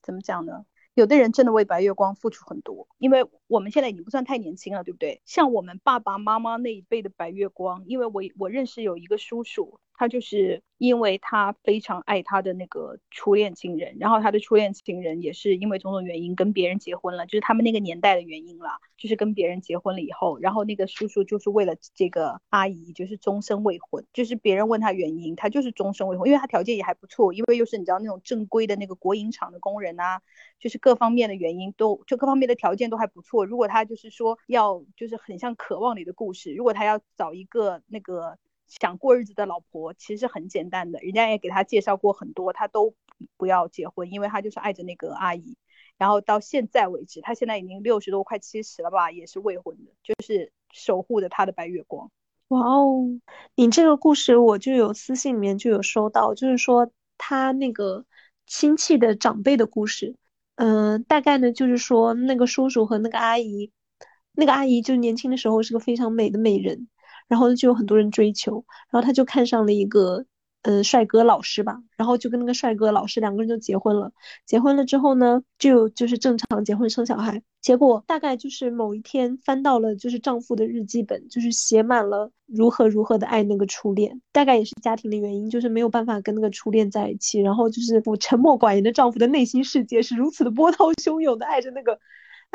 怎么讲呢？有的人真的为白月光付出很多，因为我们现在已经不算太年轻了，对不对？像我们爸爸妈妈那一辈的白月光，因为我我认识有一个叔叔。他就是因为他非常爱他的那个初恋情人，然后他的初恋情人也是因为种种原因跟别人结婚了，就是他们那个年代的原因了，就是跟别人结婚了以后，然后那个叔叔就是为了这个阿姨，就是终身未婚，就是别人问他原因，他就是终身未婚，因为他条件也还不错，因为又是你知道那种正规的那个国营厂的工人啊，就是各方面的原因都就各方面的条件都还不错。如果他就是说要就是很像渴望里的故事，如果他要找一个那个。想过日子的老婆其实很简单的，人家也给他介绍过很多，他都不要结婚，因为他就是爱着那个阿姨。然后到现在为止，他现在已经六十多快七十了吧，也是未婚的，就是守护着他的白月光。
哇哦，你这个故事我就有私信里面就有收到，就是说他那个亲戚的长辈的故事，嗯，大概呢就是说那个叔叔和那个阿姨，那个阿姨就年轻的时候是个非常美的美人。然后就有很多人追求，然后他就看上了一个，嗯，帅哥老师吧，然后就跟那个帅哥老师两个人就结婚了。结婚了之后呢，就就是正常结婚生小孩。结果大概就是某一天翻到了就是丈夫的日记本，就是写满了如何如何的爱那个初恋。大概也是家庭的原因，就是没有办法跟那个初恋在一起。然后就是我沉默寡言的丈夫的内心世界是如此的波涛汹涌的爱着那个。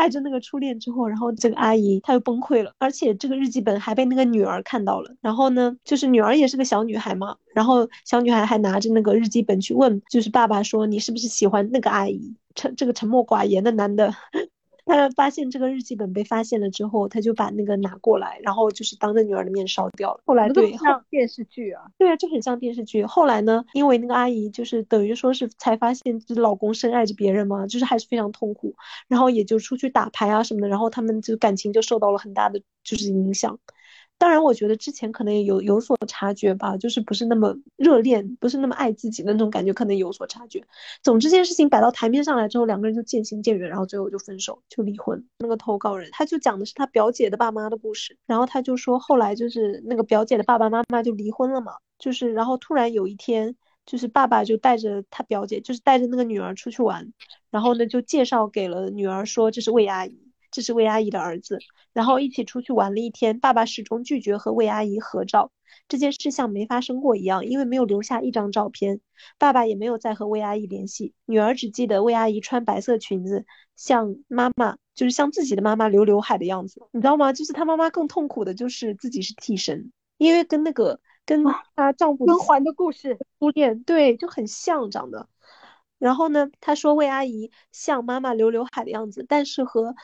爱着那个初恋之后，然后这个阿姨她又崩溃了，而且这个日记本还被那个女儿看到了。然后呢，就是女儿也是个小女孩嘛，然后小女孩还拿着那个日记本去问，就是爸爸说你是不是喜欢那个阿姨？沉这个沉默寡言的男的。他发现这个日记本被发现了之后，他就把那个拿过来，然后就是当着女儿的面烧掉了。后来对，
像电视剧啊，
对啊，就很像电视剧。后来呢，因为那个阿姨就是等于说是才发现，就是老公深爱着别人嘛，就是还是非常痛苦，然后也就出去打牌啊什么的，然后他们就感情就受到了很大的就是影响。当然，我觉得之前可能也有有所察觉吧，就是不是那么热恋，不是那么爱自己的那种感觉，可能有所察觉。总之，这件事情摆到台面上来之后，两个人就渐行渐远，然后最后就分手，就离婚。那个投稿人他就讲的是他表姐的爸妈的故事，然后他就说后来就是那个表姐的爸爸妈妈就离婚了嘛，就是然后突然有一天，就是爸爸就带着他表姐，就是带着那个女儿出去玩，然后呢就介绍给了女儿说这是魏阿姨。这是魏阿姨的儿子，然后一起出去玩了一天。爸爸始终拒绝和魏阿姨合照，这件事像没发生过一样，因为没有留下一张照片。爸爸也没有再和魏阿姨联系。女儿只记得魏阿姨穿白色裙子，像妈妈，就是像自己的妈妈留刘海的样子，你知道吗？就是她妈妈更痛苦的就是自己是替身，因为跟那个跟她丈夫
甄嬛的故事
初恋对就很像长得。然后呢，她说魏阿姨像妈妈留刘海的样子，但是和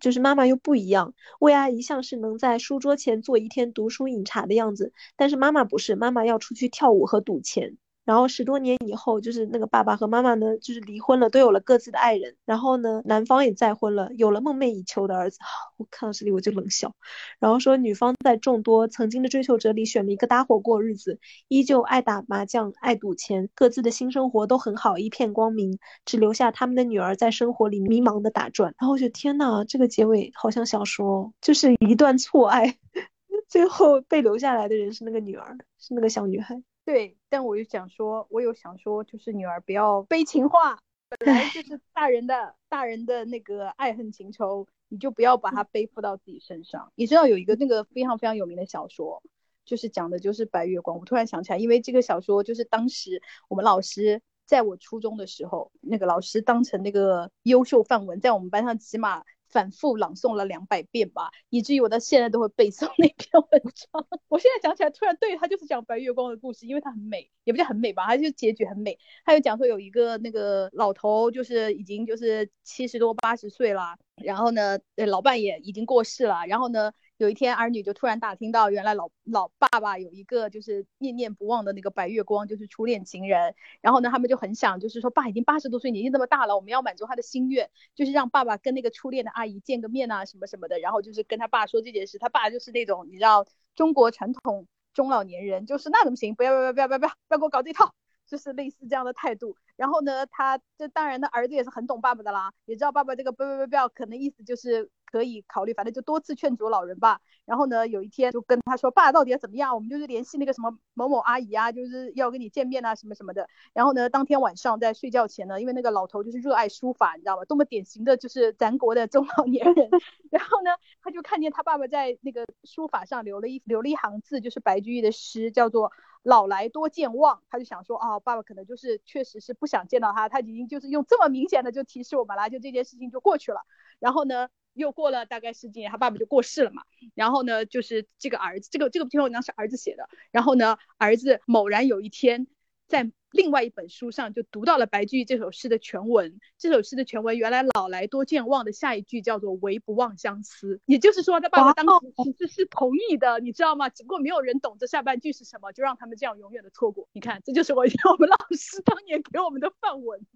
就是妈妈又不一样，薇娅一向是能在书桌前坐一天读书饮茶的样子，但是妈妈不是，妈妈要出去跳舞和赌钱。然后十多年以后，就是那个爸爸和妈妈呢，就是离婚了，都有了各自的爱人。然后呢，男方也再婚了，有了梦寐以求的儿子。我看到这里我就冷笑。然后说女方在众多曾经的追求者里选了一个搭伙过日子，依旧爱打麻将、爱赌钱，各自的新生活都很好，一片光明，只留下他们的女儿在生活里迷茫的打转。然后我觉得天呐，这个结尾好像小说，就是一段错爱。最后被留下来的人是那个女儿，是那个小女孩。
对，但我又想说，我有想说，就是女儿不要悲情化，本来就是大人的大人的那个爱恨情仇，你就不要把它背负到自己身上。你知道有一个那个非常非常有名的小说，就是讲的就是白月光。我突然想起来，因为这个小说就是当时我们老师在我初中的时候，那个老师当成那个优秀范文，在我们班上起码。反复朗诵了两百遍吧，以至于我到现在都会背诵那篇文章。我现在讲起来，突然对他就是讲白月光的故事，因为他很美，也不叫很美吧，他就结局很美。他就讲说有一个那个老头，就是已经就是七十多八十岁了，然后呢，老伴也已经过世了，然后呢。有一天，儿女就突然打听到，原来老老爸爸有一个就是念念不忘的那个白月光，就是初恋情人。然后呢，他们就很想，就是说爸已经八十多岁，年纪这么大了，我们要满足他的心愿，就是让爸爸跟那个初恋的阿姨见个面啊，什么什么的。然后就是跟他爸说这件事，他爸就是那种你知道中国传统中老年人，就是那怎么行？不要不要不要不要不要不要给我搞这套，就是类似这样的态度。然后呢，他这当然，他儿子也是很懂爸爸的啦，也知道爸爸这个不不不不要，可能意思就是。可以考虑，反正就多次劝阻老人吧。然后呢，有一天就跟他说：“爸到底要怎么样？我们就是联系那个什么某某阿姨啊，就是要跟你见面啊，什么什么的。”然后呢，当天晚上在睡觉前呢，因为那个老头就是热爱书法，你知道吗？多么典型的就是咱国的中老年人。然后呢，他就看见他爸爸在那个书法上留了一留了一行字，就是白居易的诗，叫做“老来多健忘”。他就想说：“啊，爸爸可能就是确实是不想见到他，他已经就是用这么明显的就提示我们了，就这件事情就过去了。”然后呢？又过了大概十几年，他爸爸就过世了嘛。然后呢，就是这个儿子，这个这个篇文章是儿子写的。然后呢，儿子某然有一天在另外一本书上就读到了白居易这首诗的全文。这首诗的全文原来“老来多健忘”的下一句叫做“唯不忘相思”，也就是说他爸爸当时其实是同意的，你知道吗？只不过没有人懂这下半句是什么，就让他们这样永远的错过。你看，这就是我我们老师当年给我们的范文。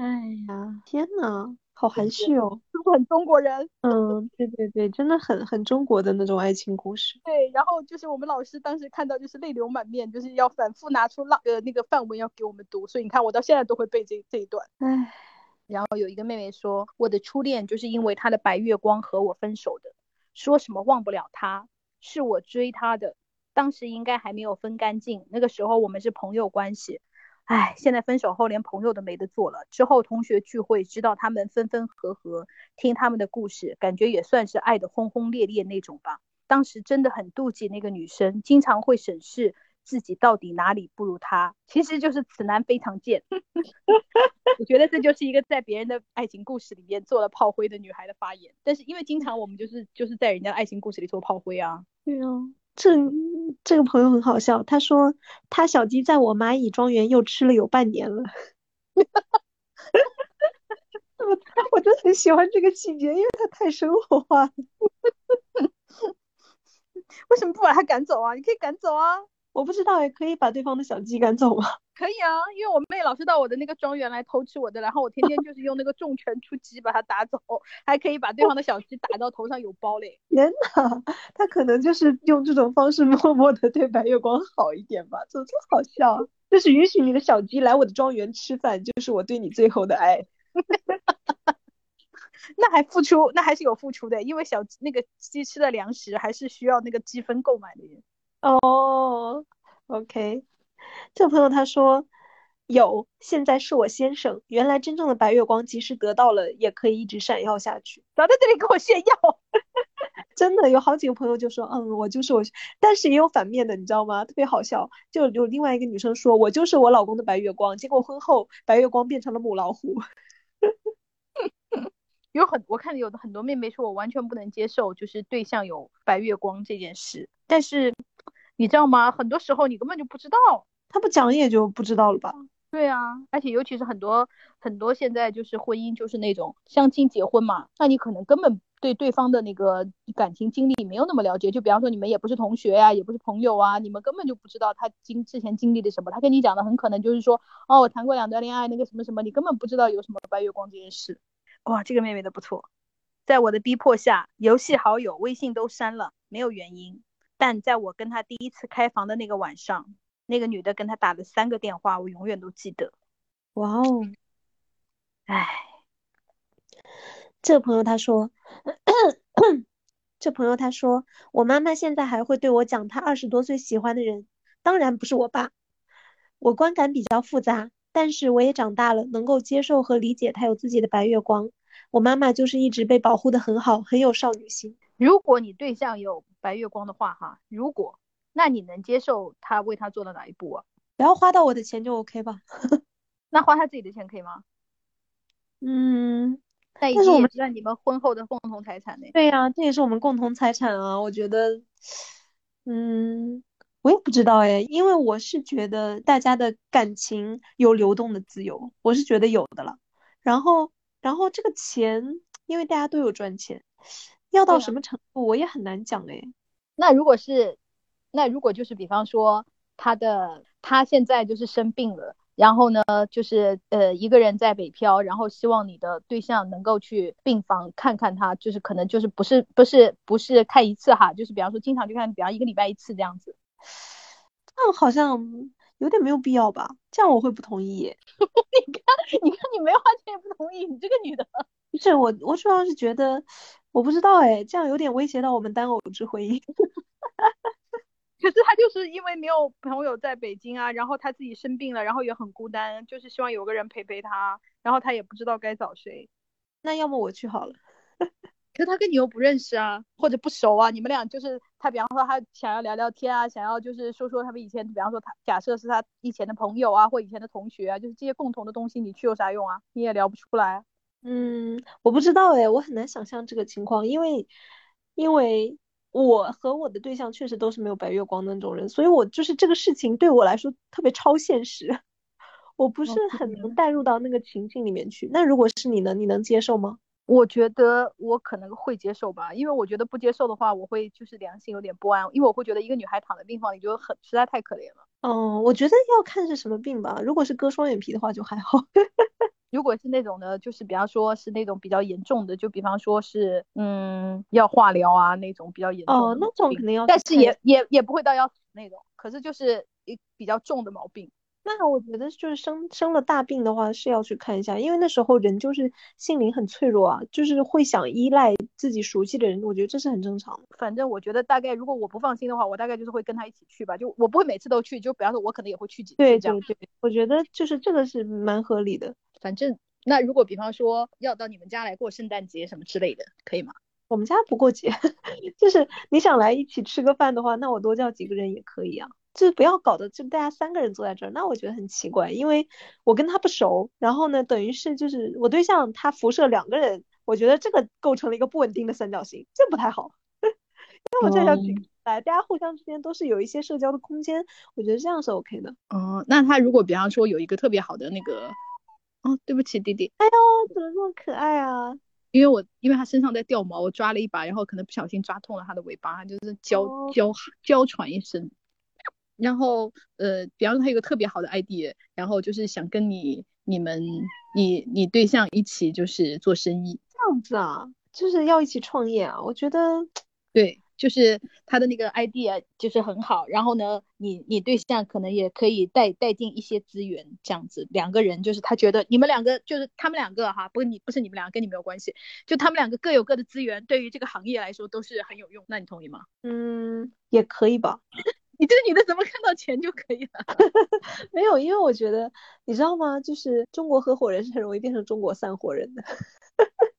哎呀，天哪！好含蓄哦，
是不是很中国人？
嗯，对对对，真的很很中国的那种爱情故事。
对，然后就是我们老师当时看到就是泪流满面，就是要反复拿出那呃那个范文要给我们读，所以你看我到现在都会背这这一段。
唉，
然后有一个妹妹说，我的初恋就是因为他的白月光和我分手的，说什么忘不了他，是我追他的，当时应该还没有分干净，那个时候我们是朋友关系。唉，现在分手后连朋友都没得做了。之后同学聚会，知道他们分分合合，听他们的故事，感觉也算是爱的轰轰烈烈那种吧。当时真的很妒忌那个女生，经常会审视自己到底哪里不如她。其实就是此男非常贱。我觉得这就是一个在别人的爱情故事里面做了炮灰的女孩的发言。但是因为经常我们就是就是在人家爱情故事里做炮灰啊。
对啊。这这个朋友很好笑，他说他小鸡在我蚂蚁庄园又吃了有半年了，我 我真的很喜欢这个细节，因为它太生活化了。
为什么不把它赶走啊？你可以赶走啊。
我不知道，也可以把对方的小鸡赶走吗？
可以啊，因为我妹老是到我的那个庄园来偷吃我的，然后我天天就是用那个重拳出击把它打走，还可以把对方的小鸡打到头上有包嘞。
天呐，他可能就是用这种方式 默默的对白月光好一点吧，怎么这么好笑？就是允许你的小鸡来我的庄园吃饭，就是我对你最后的爱。
那还付出，那还是有付出的，因为小那个鸡吃的粮食还是需要那个积分购买的。
哦，OK，这个朋友他说有，现在是我先生。原来真正的白月光，即使得到了，也可以一直闪耀下去。
早在这里给我炫耀，
真的有好几个朋友就说，嗯，我就是我，但是也有反面的，你知道吗？特别好笑，就有另外一个女生说，我就是我老公的白月光，结果婚后白月光变成了母老虎。
有很我看有的很多妹妹说，我完全不能接受，就是对象有白月光这件事，但是。你知道吗？很多时候你根本就不知道，
他不讲也就不知道了吧？
对啊，而且尤其是很多很多现在就是婚姻就是那种相亲结婚嘛，那你可能根本对对方的那个感情经历没有那么了解，就比方说你们也不是同学呀，也不是朋友啊，你们根本就不知道他经之前经历的什么。他跟你讲的很可能就是说，哦，我谈过两段恋爱，那个什么什么，你根本不知道有什么白月光这件事。哇，这个妹妹的不错。在我的逼迫下，游戏好友、微信都删了，没有原因。但在我跟他第一次开房的那个晚上，那个女的跟他打了三个电话，我永远都记得。
哇哦，
唉，
这朋友他说，这朋友他说，我妈妈现在还会对我讲她二十多岁喜欢的人，当然不是我爸。我观感比较复杂，但是我也长大了，能够接受和理解他有自己的白月光。我妈妈就是一直被保护的很好，很有少女心。
如果你对象有白月光的话，哈，如果，那你能接受他为他做到哪一步啊？
不要花到我的钱就 OK 吧。
那花他自己的钱可以吗？
嗯，
但
但是我们
在你们婚后的共同财产呢。
对呀、这也是我们共同财产啊。我觉得，嗯，我也不知道哎，因为我是觉得大家的感情有流动的自由，我是觉得有的了。然后，然后这个钱，因为大家都有赚钱，要到什么程度我也很难讲哎。
那如果是，那如果就是比方说他的他现在就是生病了，然后呢就是呃一个人在北漂，然后希望你的对象能够去病房看看他，就是可能就是不是不是不是看一次哈，就是比方说经常去看，比方一个礼拜一次这样子。
这样好像有点没有必要吧？这样我会不同意。
你看你看你没花钱也不同意，你这个女的。
不是我，我主要是觉得，我不知道哎，这样有点威胁到我们单偶制婚姻。
可是他就是因为没有朋友在北京啊，然后他自己生病了，然后也很孤单，就是希望有个人陪陪他，然后他也不知道该找谁。
那要么我去好了。
可是他跟你又不认识啊，或者不熟啊，你们俩就是他，比方说他想要聊聊天啊，想要就是说说他们以前，比方说他假设是他以前的朋友啊，或以前的同学啊，就是这些共同的东西，你去有啥用啊？你也聊不出来。
嗯，我不知道哎，我很难想象这个情况，因为因为我和我的对象确实都是没有白月光的那种人，所以我就是这个事情对我来说特别超现实，我不是很能带入到那个情境里面去。那如果是你呢？你能接受吗？
我觉得我可能会接受吧，因为我觉得不接受的话，我会就是良心有点不安，因为我会觉得一个女孩躺在病房里就很实在太可怜了。
嗯，我觉得要看是什么病吧。如果是割双眼皮的话就还好。
如果是那种的，就是比方说是那种比较严重的，就比方说是嗯要化疗啊那种比较严重
哦，那种肯定要
但是也也也不会到要死那种，可是就是一比较重的毛病。
那我觉得就是生生了大病的话是要去看一下，因为那时候人就是心灵很脆弱啊，就是会想依赖自己熟悉的人，我觉得这是很正常的。
反正我觉得大概如果我不放心的话，我大概就是会跟他一起去吧，就我不会每次都去，就比方说我可能也会去几次
对
这样
对。对，我觉得就是这个是蛮合理的。
反正那如果比方说要到你们家来过圣诞节什么之类的，可以吗？
我们家不过节，就是你想来一起吃个饭的话，那我多叫几个人也可以啊。就是不要搞得就大家三个人坐在这儿，那我觉得很奇怪，因为我跟他不熟，然后呢，等于是就是我对象他辐射两个人，我觉得这个构成了一个不稳定的三角形，这不太好。要么就要几个人来，大家互相之间都是有一些社交的空间，我觉得这样是 OK 的。
哦，那他如果比方说有一个特别好的那个，哦，对不起弟弟，
哎呦，怎么这么可爱啊？
因为我因为他身上在掉毛，我抓了一把，然后可能不小心抓痛了他的尾巴，他就是娇
哦
娇娇喘一声。然后呃，比方说他有个特别好的 idea，然后就是想跟你你们你你对象一起就是做生意，
这样子啊，就是要一起创业啊，我觉得。
对，就是他的那个 idea 就是很好，然后呢，你你对象可能也可以带带进一些资源，这样子两个人就是他觉得你们两个就是他们两个哈，不是你不是你们两个跟你没有关系，就他们两个各有各的资源，对于这个行业来说都是很有用，那你同意吗？
嗯，也可以吧。
你这个女的怎么看到钱就可以了？
没有，因为我觉得你知道吗？就是中国合伙人是很容易变成中国散伙人的。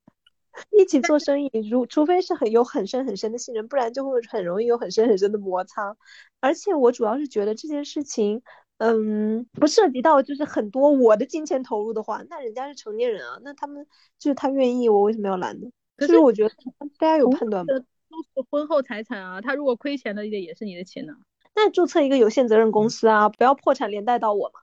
一起做生意，如除非是很有很深很深的信任，不然就会很容易有很深很深的摩擦。而且我主要是觉得这件事情，嗯，不涉及到就是很多我的金钱投入的话，那人家是成年人啊，那他们就是他愿意，我为什么要拦呢？
可
就是我觉得大家有判断吧。
都是婚后财产啊，他如果亏钱了，也也是你的钱呢、
那注册一个有限责任公司啊，不要破产连带到我嘛。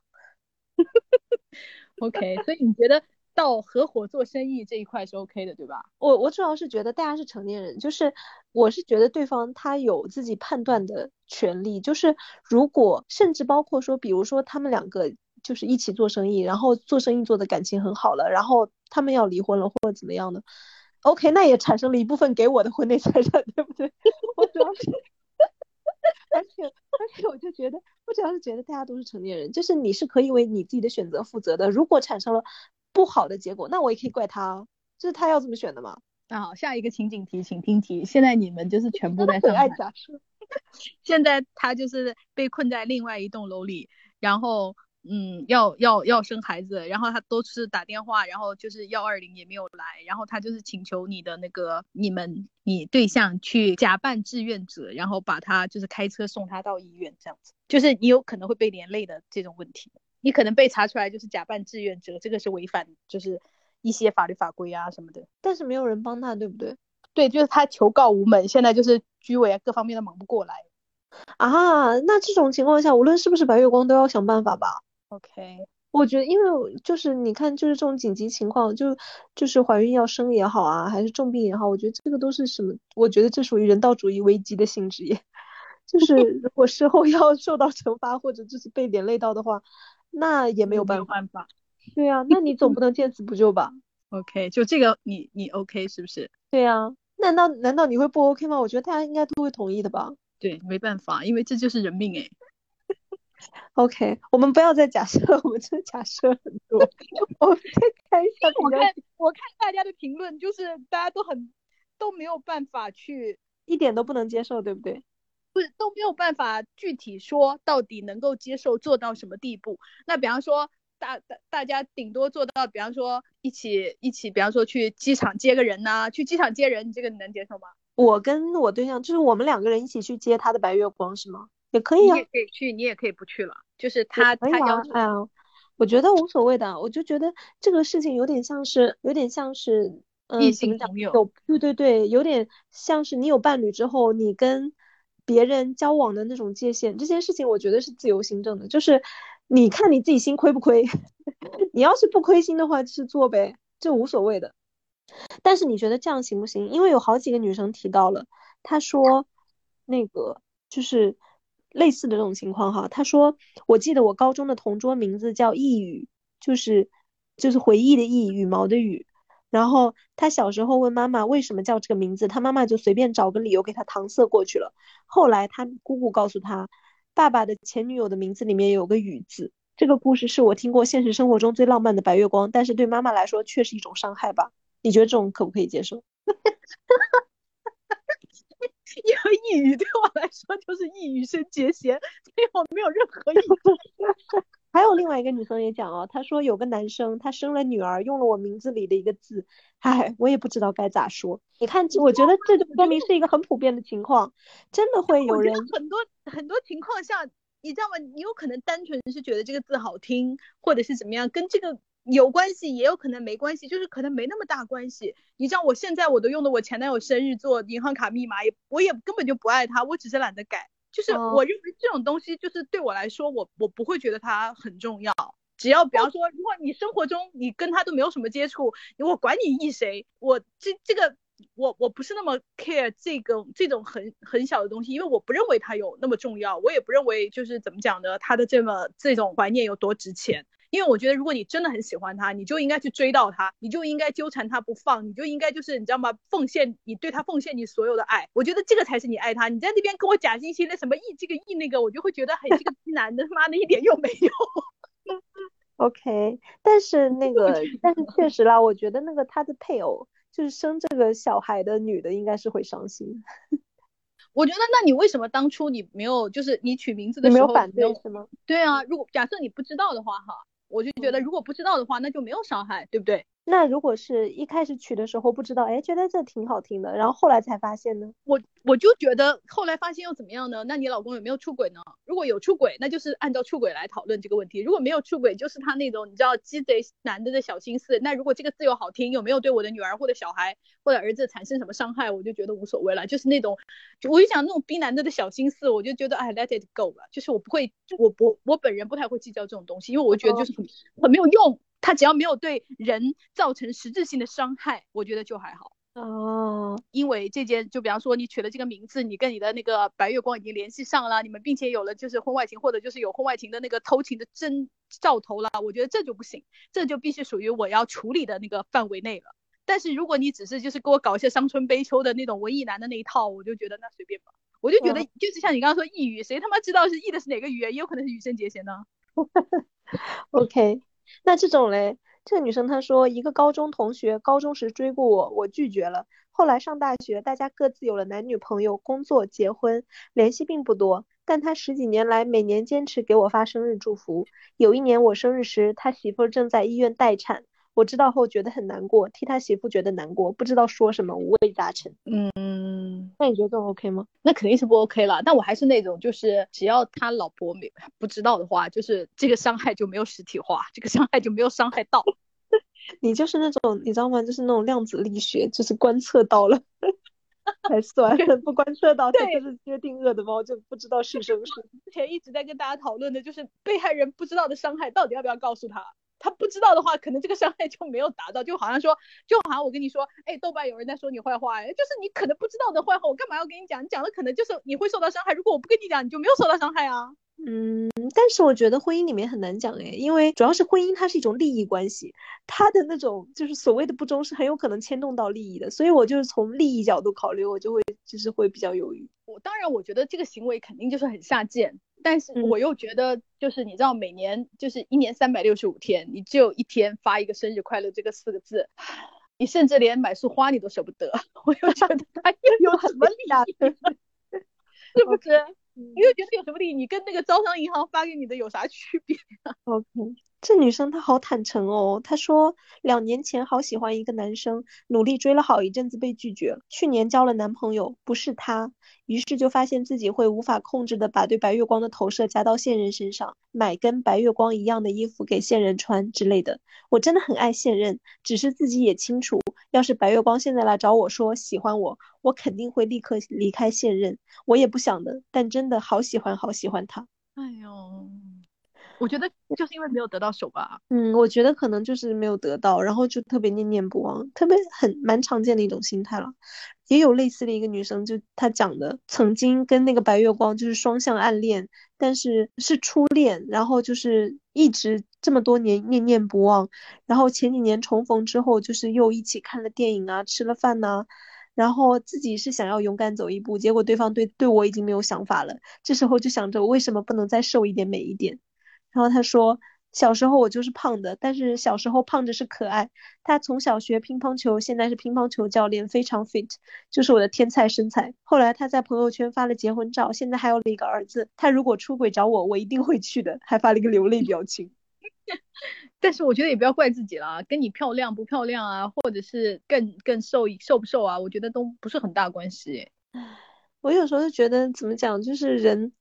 OK，所以你觉得到合伙做生意这一块是 OK 的，对吧？
我我主要是觉得大家是成年人，就是我是觉得对方他有自己判断的权利，就是如果甚至包括说，比如说他们两个就是一起做生意，然后做生意做的感情很好了，然后他们要离婚了或者怎么样的，OK，那也产生了一部分给我的婚内财产，对不对？我主要是。而且而且，我就觉得，我主要是觉得大家都是成年人，就是你是可以为你自己的选择负责的。如果产生了不好的结果，那我也可以怪他，就是他要这么选的嘛。
那好，下一个情景题，请听题。现在你们就是全部在上海，现在他就是被困在另外一栋楼里，然后。嗯，要要要生孩子，然后他都是打电话，然后就是幺二零也没有来，然后他就是请求你的那个你们你对象去假扮志愿者，然后把他就是开车送他到医院这样子，就是你有可能会被连累的这种问题，你可能被查出来就是假扮志愿者，这个是违反就是一些法律法规啊什么的，
但是没有人帮他，对不对？
对，就是他求告无门，现在就是居委啊各方面都忙不过来
啊，那这种情况下，无论是不是白月光，都要想办法吧。
OK，
我觉得，因为就是你看，就是这种紧急情况，就就是怀孕要生也好啊，还是重病也好，我觉得这个都是什么？我觉得这属于人道主义危机的性质耶。就 是如果事后要受到惩罚，或者就是被连累到的话，那也没有办
法。
对啊，那你总不能见死不救吧
？OK，就这个你你 OK 是不是？
对啊，难道难道你会不 OK 吗？我觉得大家应该都会同意的吧？
对，没办法，因为这就是人命哎。
OK，我们不要再假设，我们真假设很多。我们再看一下，
我看我看大家的评论，就是大家都很都没有办法去，
一点都不能接受，对不对？
不是都没有办法具体说到底能够接受做到什么地步。那比方说，大大大家顶多做到，比方说一起一起，比方说去机场接个人呐，去机场接人，你这个你能接受吗？
我跟我对象就是我们两个人一起去接他的白月光，是吗？也可以啊，你也
可以去，你也可以不去了。就是他，他要
哎呀，我觉得无所谓的。我就觉得这个事情有点像是，有点像是，嗯？有，对对对，有点像是你有伴侣之后，你跟别人交往的那种界限。这件事情我觉得是自由行政的，就是你看你自己心亏不亏。你要是不亏心的话，就是做呗，就无所谓的。但是你觉得这样行不行？因为有好几个女生提到了，她说那个就是。类似的这种情况哈，他说，我记得我高中的同桌名字叫忆羽，就是就是回忆的忆，羽毛的羽。然后他小时候问妈妈为什么叫这个名字，他妈妈就随便找个理由给他搪塞过去了。后来他姑姑告诉他，爸爸的前女友的名字里面有个雨字。这个故事是我听过现实生活中最浪漫的白月光，但是对妈妈来说却是一种伤害吧？你觉得这种可不可以接受？
因为抑郁对我来说就是抑郁生结弦，所以我没有任何意义。
还有另外一个女生也讲哦，她说有个男生他生了女儿，用了我名字里的一个字，唉，我也不知道该咋说。你看，我觉得这就说明是一个很普遍的情况，真的会有人
很多很多情况下，你知道吗？你有可能单纯是觉得这个字好听，或者是怎么样，跟这个。有关系，也有可能没关系，就是可能没那么大关系。你像，我现在我都用的我前男友生日做银行卡密码，也我也根本就不爱他，我只是懒得改。就是我认为这种东西，就是对我来说，我我不会觉得它很重要。只要比方说，如果你生活中你跟他都没有什么接触，我管你意谁，我这这个我我不是那么 care 这个这种很很小的东西，因为我不认为它有那么重要，我也不认为就是怎么讲呢，他的这么这种怀念有多值钱。因为我觉得，如果你真的很喜欢他，你就应该去追到他，你就应该纠缠他不放，你就应该就是你知道吗？奉献你对他奉献你所有的爱，我觉得这个才是你爱他。你在那边跟我假惺惺的什么意这个意那个，我就会觉得很这个男的他妈的一点用没有。
OK，但是 那个但是确实啦，我觉得那个他的配偶就是生这个小孩的女的应该是会伤心。
我觉得那你为什么当初你没有就是你取名字的时候
没有反对是吗？
对啊，如果假设你不知道的话哈。我就觉得，如果不知道的话，那就没有伤害，对不对？
那如果是一开始取的时候不知道，哎，觉得这挺好听的，然后后来才发现呢？
我我就觉得后来发现又怎么样呢？那你老公有没有出轨呢？如果有出轨，那就是按照出轨来讨论这个问题；如果没有出轨，就是他那种你知道鸡贼男的的小心思。那如果这个字又好听，有没有对我的女儿或者小孩或者儿子产生什么伤害，我就觉得无所谓了。就是那种，我就想那种逼男的的小心思，我就觉得哎，let it go 吧。就是我不会，我不我本人不太会计较这种东西，因为我觉得就是很很没有用。他只要没有对人造成实质性的伤害，我觉得就还好。
哦，
因为这件，就比方说你取了这个名字，你跟你的那个白月光已经联系上了，你们并且有了就是婚外情，或者就是有婚外情的那个偷情的征兆头了，我觉得这就不行，这就必须属于我要处理的那个范围内了。但是如果你只是就是给我搞一些伤春悲秋的那种文艺男的那一套，我就觉得那随便吧。我就觉得就是像你刚刚说抑郁，谁他妈知道是抑的是哪个语言？也有可能是羽生结弦呢。
OK，那这种嘞？这个女生她说，一个高中同学高中时追过我，我拒绝了。后来上大学，大家各自有了男女朋友、工作、结婚，联系并不多。但他十几年来每年坚持给我发生日祝福。有一年我生日时，他媳妇正在医院待产。我知道后觉得很难过，替他媳妇觉得难过，不知道说什么，五味杂陈。
嗯，
那你觉得这种 OK 吗？
那肯定是不 OK 了。但我还是那种，就是只要他老婆没不知道的话，就是这个伤害就没有实体化，这个伤害就没有伤害到。
你就是那种，你知道吗？就是那种量子力学，就是观测到了 才算，不观测到，他就是薛定谔的猫，就不知道是生是。
之前一直在跟大家讨论的，就是被害人不知道的伤害，到底要不要告诉他？他不知道的话，可能这个伤害就没有达到，就好像说，就好像我跟你说，哎，豆瓣有人在说你坏话，哎，就是你可能不知道的坏话，我干嘛要跟你讲？你讲了可能就是你会受到伤害。如果我不跟你讲，你就没有受到伤害啊。
嗯，但是我觉得婚姻里面很难讲哎，因为主要是婚姻它是一种利益关系，它的那种就是所谓的不忠是很有可能牵动到利益的，所以我就是从利益角度考虑，我就会就是会比较犹豫。
我当然我觉得这个行为肯定就是很下贱。但是我又觉得，就是你知道，每年就是一年三百六十五天，你只有一天发一个生日快乐这个四个字，你甚至连买束花你都舍不得。我又觉得他 又有什么利益？是不是？你又觉得有什么利益？你跟那个招商银行发给你的有啥区别？
OK。这女生她好坦诚哦，她说两年前好喜欢一个男生，努力追了好一阵子被拒绝。去年交了男朋友，不是他，于是就发现自己会无法控制的把对白月光的投射加到现任身上，买跟白月光一样的衣服给现任穿之类的。我真的很爱现任，只是自己也清楚，要是白月光现在来找我说喜欢我，我肯定会立刻离开现任。我也不想的，但真的好喜欢好喜欢他。
哎呦。我觉得就是因为没有得到手吧。
嗯，我觉得可能就是没有得到，然后就特别念念不忘，特别很蛮常见的一种心态了。也有类似的一个女生，就她讲的，曾经跟那个白月光就是双向暗恋，但是是初恋，然后就是一直这么多年念念不忘，然后前几年重逢之后，就是又一起看了电影啊，吃了饭呐，然后自己是想要勇敢走一步，结果对方对对我已经没有想法了，这时候就想着我为什么不能再瘦一点美一点。然后他说，小时候我就是胖的，但是小时候胖着是可爱。他从小学乒乓球，现在是乒乓球教练，非常 fit，就是我的天才身材。后来他在朋友圈发了结婚照，现在还有了一个儿子。他如果出轨找我，我一定会去的，还发了一个流泪表情。
但是我觉得也不要怪自己了，跟你漂亮不漂亮啊，或者是更更瘦瘦不瘦啊，我觉得都不是很大关系。
我有时候就觉得怎么讲，就是人。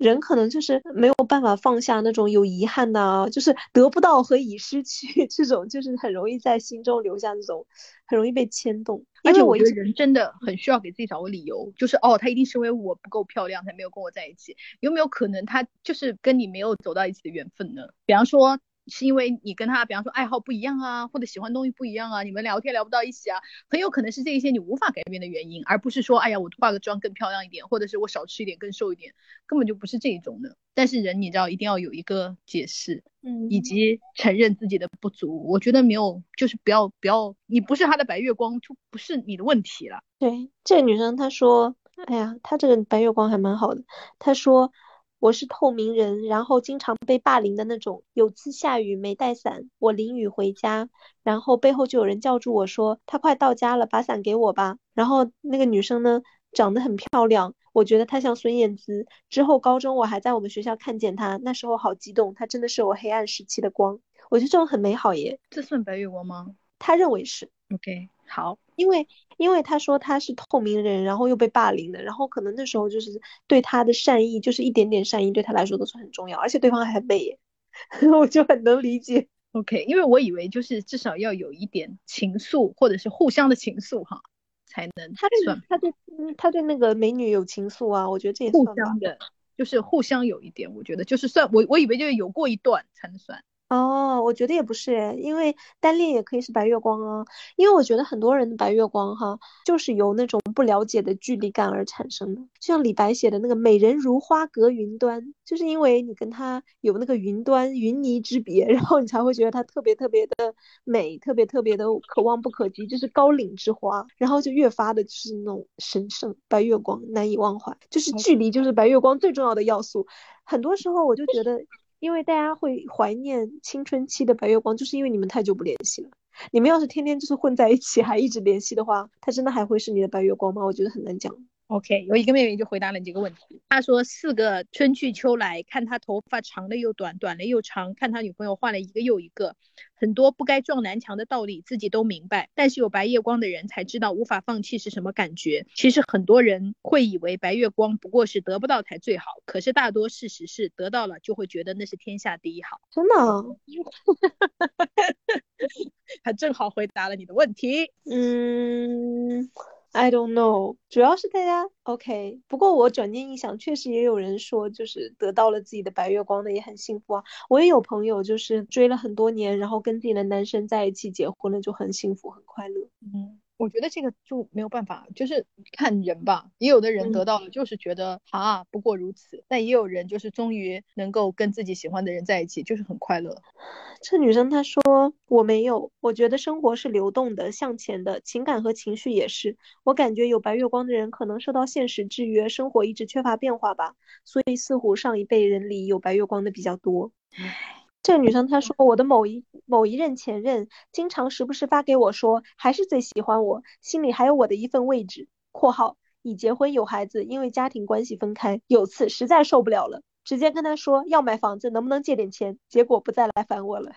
人可能就是没有办法放下那种有遗憾呐，就是得不到和已失去 这种，就是很容易在心中留下这种，很容易被牵动。
而且我觉得人真的很需要给自己找个理由，就是哦，他一定是因为我不够漂亮才没有跟我在一起。有没有可能他就是跟你没有走到一起的缘分呢？比方说。是因为你跟他，比方说爱好不一样啊，或者喜欢东西不一样啊，你们聊天聊不到一起啊，很有可能是这一些你无法改变的原因，而不是说，哎呀，我化个妆更漂亮一点，或者是我少吃一点更瘦一点，根本就不是这一种的。但是人你知道一定要有一个解释，
嗯，
以及承认自己的不足。我觉得没有，就是不要不要，你不是他的白月光，就不是你的问题了。
对，这个女生她说，哎呀，她这个白月光还蛮好的，她说。我是透明人，然后经常被霸凌的那种。有次下雨没带伞，我淋雨回家，然后背后就有人叫住我说：“他快到家了，把伞给我吧。”然后那个女生呢，长得很漂亮，我觉得她像孙燕姿。之后高中我还在我们学校看见她，那时候好激动，她真的是我黑暗时期的光。我觉得这种很美好耶。
这算白月光吗？
他认为是。
OK，好。
因为，因为他说他是透明人，然后又被霸凌的，然后可能那时候就是对他的善意，就是一点点善意对他来说都是很重要，而且对方还很美，我就很能理解。
OK，因为我以为就是至少要有一点情愫，或者是互相的情愫哈，才能
他对他对他对那个美女有情愫啊，我觉得这也
互相的，就是互相有一点，我觉得就是算我我以为就是有过一段才能算。
哦，我觉得也不是诶，因为单恋也可以是白月光啊。因为我觉得很多人的白月光哈，就是由那种不了解的距离感而产生的。就像李白写的那个“美人如花隔云端”，就是因为你跟他有那个云端云泥之别，然后你才会觉得他特别特别的美，特别特别的可望不可及，就是高岭之花，然后就越发的就是那种神圣白月光难以忘怀。就是距离就是白月光最重要的要素。很多时候我就觉得。因为大家会怀念青春期的白月光，就是因为你们太久不联系了。你们要是天天就是混在一起，还一直联系的话，他真的还会是你的白月光吗？我觉得很难讲。
OK，有一个妹妹就回答了你这个问题。她说：“四个春去秋来，看他头发长了又短，短了又长，看他女朋友换了一个又一个，很多不该撞南墙的道理自己都明白。但是有白月光的人才知道无法放弃是什么感觉。其实很多人会以为白月光不过是得不到才最好，可是大多事实是得到了就会觉得那是天下第一好。
真的？
他正好回答了你的问题。
嗯。” I don't know，主要是大家 OK。不过我转念一想，确实也有人说，就是得到了自己的白月光的也很幸福啊。我也有朋友就是追了很多年，然后跟自己的男生在一起结婚了，就很幸福很快乐。
嗯。我觉得这个就没有办法，就是看人吧。也有的人得到了，就是觉得啊，不过如此。但也有人就是终于能够跟自己喜欢的人在一起，就是很快乐。
这女生她说我没有，我觉得生活是流动的，向前的，情感和情绪也是。我感觉有白月光的人可能受到现实制约，生活一直缺乏变化吧，所以似乎上一辈人里有白月光的比较多。唉。这个女生她说，我的某一某一任前任经常时不时发给我说，还是最喜欢我，心里还有我的一份位置。（括号已结婚有孩子，因为家庭关系分开。）有次实在受不了了，直接跟他说要买房子，能不能借点钱？结果不再来烦我了。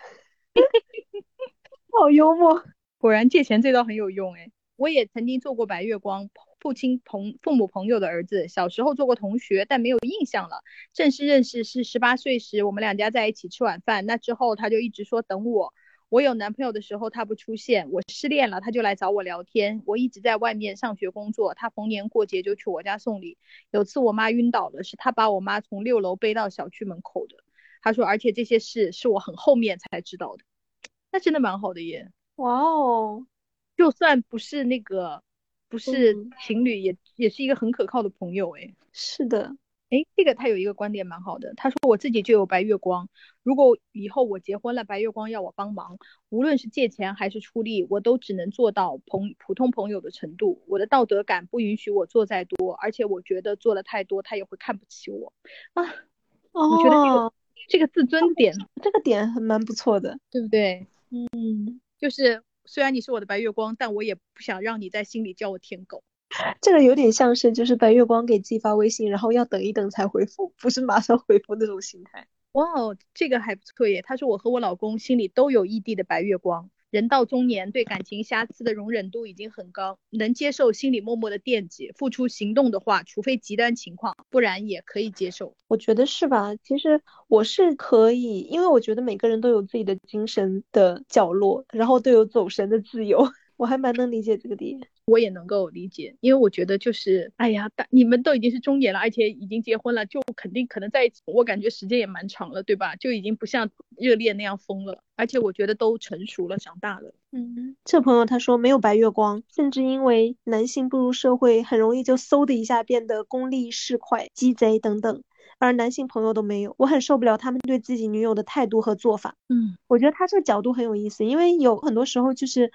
好幽默，
果然借钱这招很有用哎。我也曾经做过白月光。父亲朋父母朋友的儿子，小时候做过同学，但没有印象了。正式认识是十八岁时，我们两家在一起吃晚饭。那之后他就一直说等我。我有男朋友的时候他不出现，我失恋了他就来找我聊天。我一直在外面上学工作，他逢年过节就去我家送礼。有次我妈晕倒了，是他把我妈从六楼背到小区门口的。他说，而且这些事是我很后面才知道的。那真的蛮好的耶。
哇哦，
就算不是那个。不是情侣，也也是一个很可靠的朋友，哎，
是的，
哎，这个他有一个观点蛮好的，他说我自己就有白月光，如果以后我结婚了，白月光要我帮忙，无论是借钱还是出力，我都只能做到朋普通朋友的程度，我的道德感不允许我做再多，而且我觉得做的太多，他也会看不起我啊，我觉得这个这个自尊点，
这个点还蛮不错的，
对不对？
嗯，
就是。虽然你是我的白月光，但我也不想让你在心里叫我舔狗。
这个有点像是就是白月光给自己发微信，然后要等一等才回复，不是马上回复那种心态。
哇哦，这个还不错耶。他说我和我老公心里都有异地的白月光。人到中年，对感情瑕疵的容忍度已经很高，能接受心里默默的惦记，付出行动的话，除非极端情况，不然也可以接受。
我觉得是吧？其实我是可以，因为我觉得每个人都有自己的精神的角落，然后都有走神的自由，我还蛮能理解这个点。
我也能够理解，因为我觉得就是，哎呀，大你们都已经是中年了，而且已经结婚了，就肯定可能在一起。我感觉时间也蛮长了，对吧？就已经不像热恋那样疯了，而且我觉得都成熟了，长大了。
嗯，这朋友他说没有白月光，甚至因为男性步入社会，很容易就嗖的一下变得功利、市侩、鸡贼等等，而男性朋友都没有，我很受不了他们对自己女友的态度和做法。
嗯，
我觉得他这个角度很有意思，因为有很多时候就是。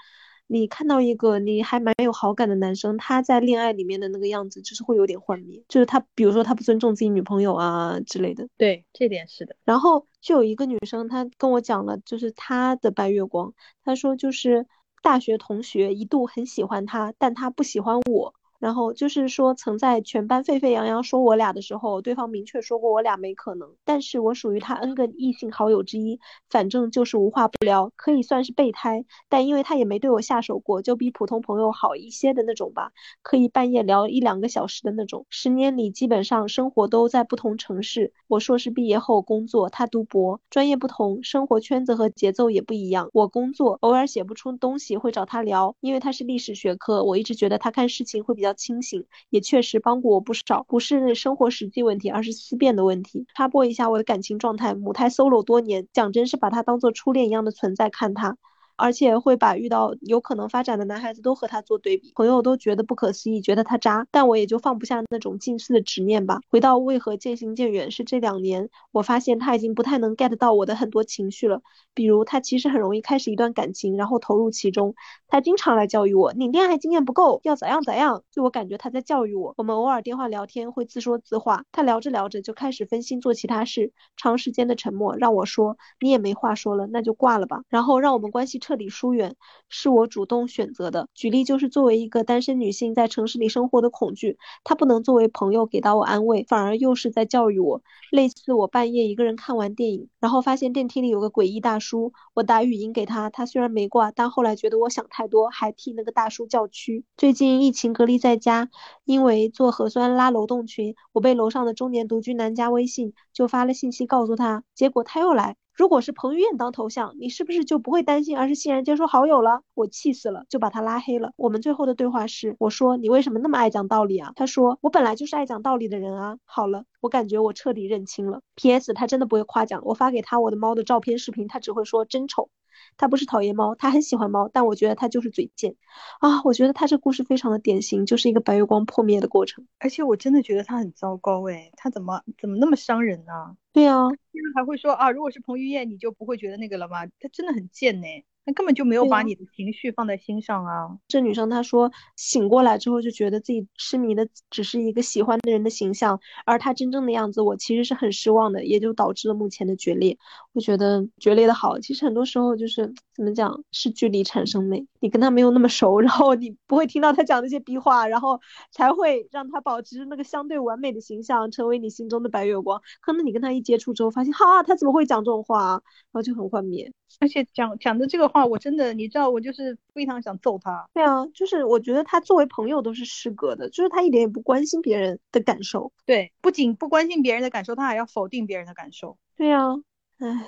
你看到一个你还蛮有好感的男生，他在恋爱里面的那个样子，就是会有点幻灭，就是他，比如说他不尊重自己女朋友啊之类的。
对，这点是的。
然后就有一个女生，她跟我讲了，就是她的白月光，她说就是大学同学一度很喜欢他，但他不喜欢我。然后就是说，曾在全班沸沸扬扬说我俩的时候，对方明确说过我俩没可能。但是我属于他 N 个异性好友之一，反正就是无话不聊，可以算是备胎。但因为他也没对我下手过，就比普通朋友好一些的那种吧，可以半夜聊一两个小时的那种。十年里基本上生活都在不同城市，我硕士毕业后工作，他读博，专业不同，生活圈子和节奏也不一样。我工作偶尔写不出东西会找他聊，因为他是历史学科，我一直觉得他看事情会比较。较清醒，也确实帮过我不少，不是生活实际问题，而是思辨的问题。插播一下我的感情状态，母胎 solo 多年，讲真是把他当做初恋一样的存在看他。而且会把遇到有可能发展的男孩子都和他做对比，朋友都觉得不可思议，觉得他渣，但我也就放不下那种近似的执念吧。回到为何渐行渐远，是这两年我发现他已经不太能 get 到我的很多情绪了。比如他其实很容易开始一段感情，然后投入其中。他经常来教育我，你恋爱经验不够，要咋样咋样。就我感觉他在教育我。我们偶尔电话聊天会自说自话，他聊着聊着就开始分心做其他事。长时间的沉默让我说你也没话说了，那就挂了吧。然后让我们关系彻底疏远。是我主动选择的。举例就是，作为一个单身女性，在城市里生活的恐惧，他不能作为朋友给到我安慰，反而又是在教育我。类似我半夜一个人看完电影，然后发现电梯里有个诡异大叔，我打语音给他，他虽然没挂，但后来觉得我想太多，还替那个大叔叫屈。最近疫情隔离在家，因为做核酸拉楼栋群，我被楼上的中年独居男加微信，就发了信息告诉他，结果他又来。如果是彭于晏当头像，你是不是就不会担心，而是欣然接受好友了？我气死了，就把他拉黑了。我们最后的对话是，我说你为什么那么爱讲道理啊？他说我本来就是爱讲道理的人啊。好了，我感觉我彻底认清了。P.S. 他真的不会夸奖我，发给他我的猫的照片视频，他只会说真丑。他不是讨厌猫，他很喜欢猫，但我觉得他就是嘴贱啊！我觉得他这故事非常的典型，就是一个白月光破灭的过程。
而且我真的觉得他很糟糕诶，他怎么怎么那么伤人呢？
对啊，
现在还会说啊，如果是彭于晏，你就不会觉得那个了吗？他真的很贱呢。他根本就没有把你的情绪放在心上啊！
这女生她说醒过来之后就觉得自己痴迷的只是一个喜欢的人的形象，而他真正的样子我其实是很失望的，也就导致了目前的决裂。我觉得决裂的好，其实很多时候就是怎么讲，是距离产生美。你跟他没有那么熟，然后你不会听到他讲那些逼话，然后才会让他保持那个相对完美的形象，成为你心中的白月光。可能你跟他一接触之后，发现哈，他怎么会讲这种话，然后就很幻灭。
而且讲讲的这个话，我真的，你知道，我就是非常想揍他。
对啊，就是我觉得他作为朋友都是失格的，就是他一点也不关心别人的感受。
对，不仅不关心别人的感受，他还要否定别人的感受。
对啊，唉，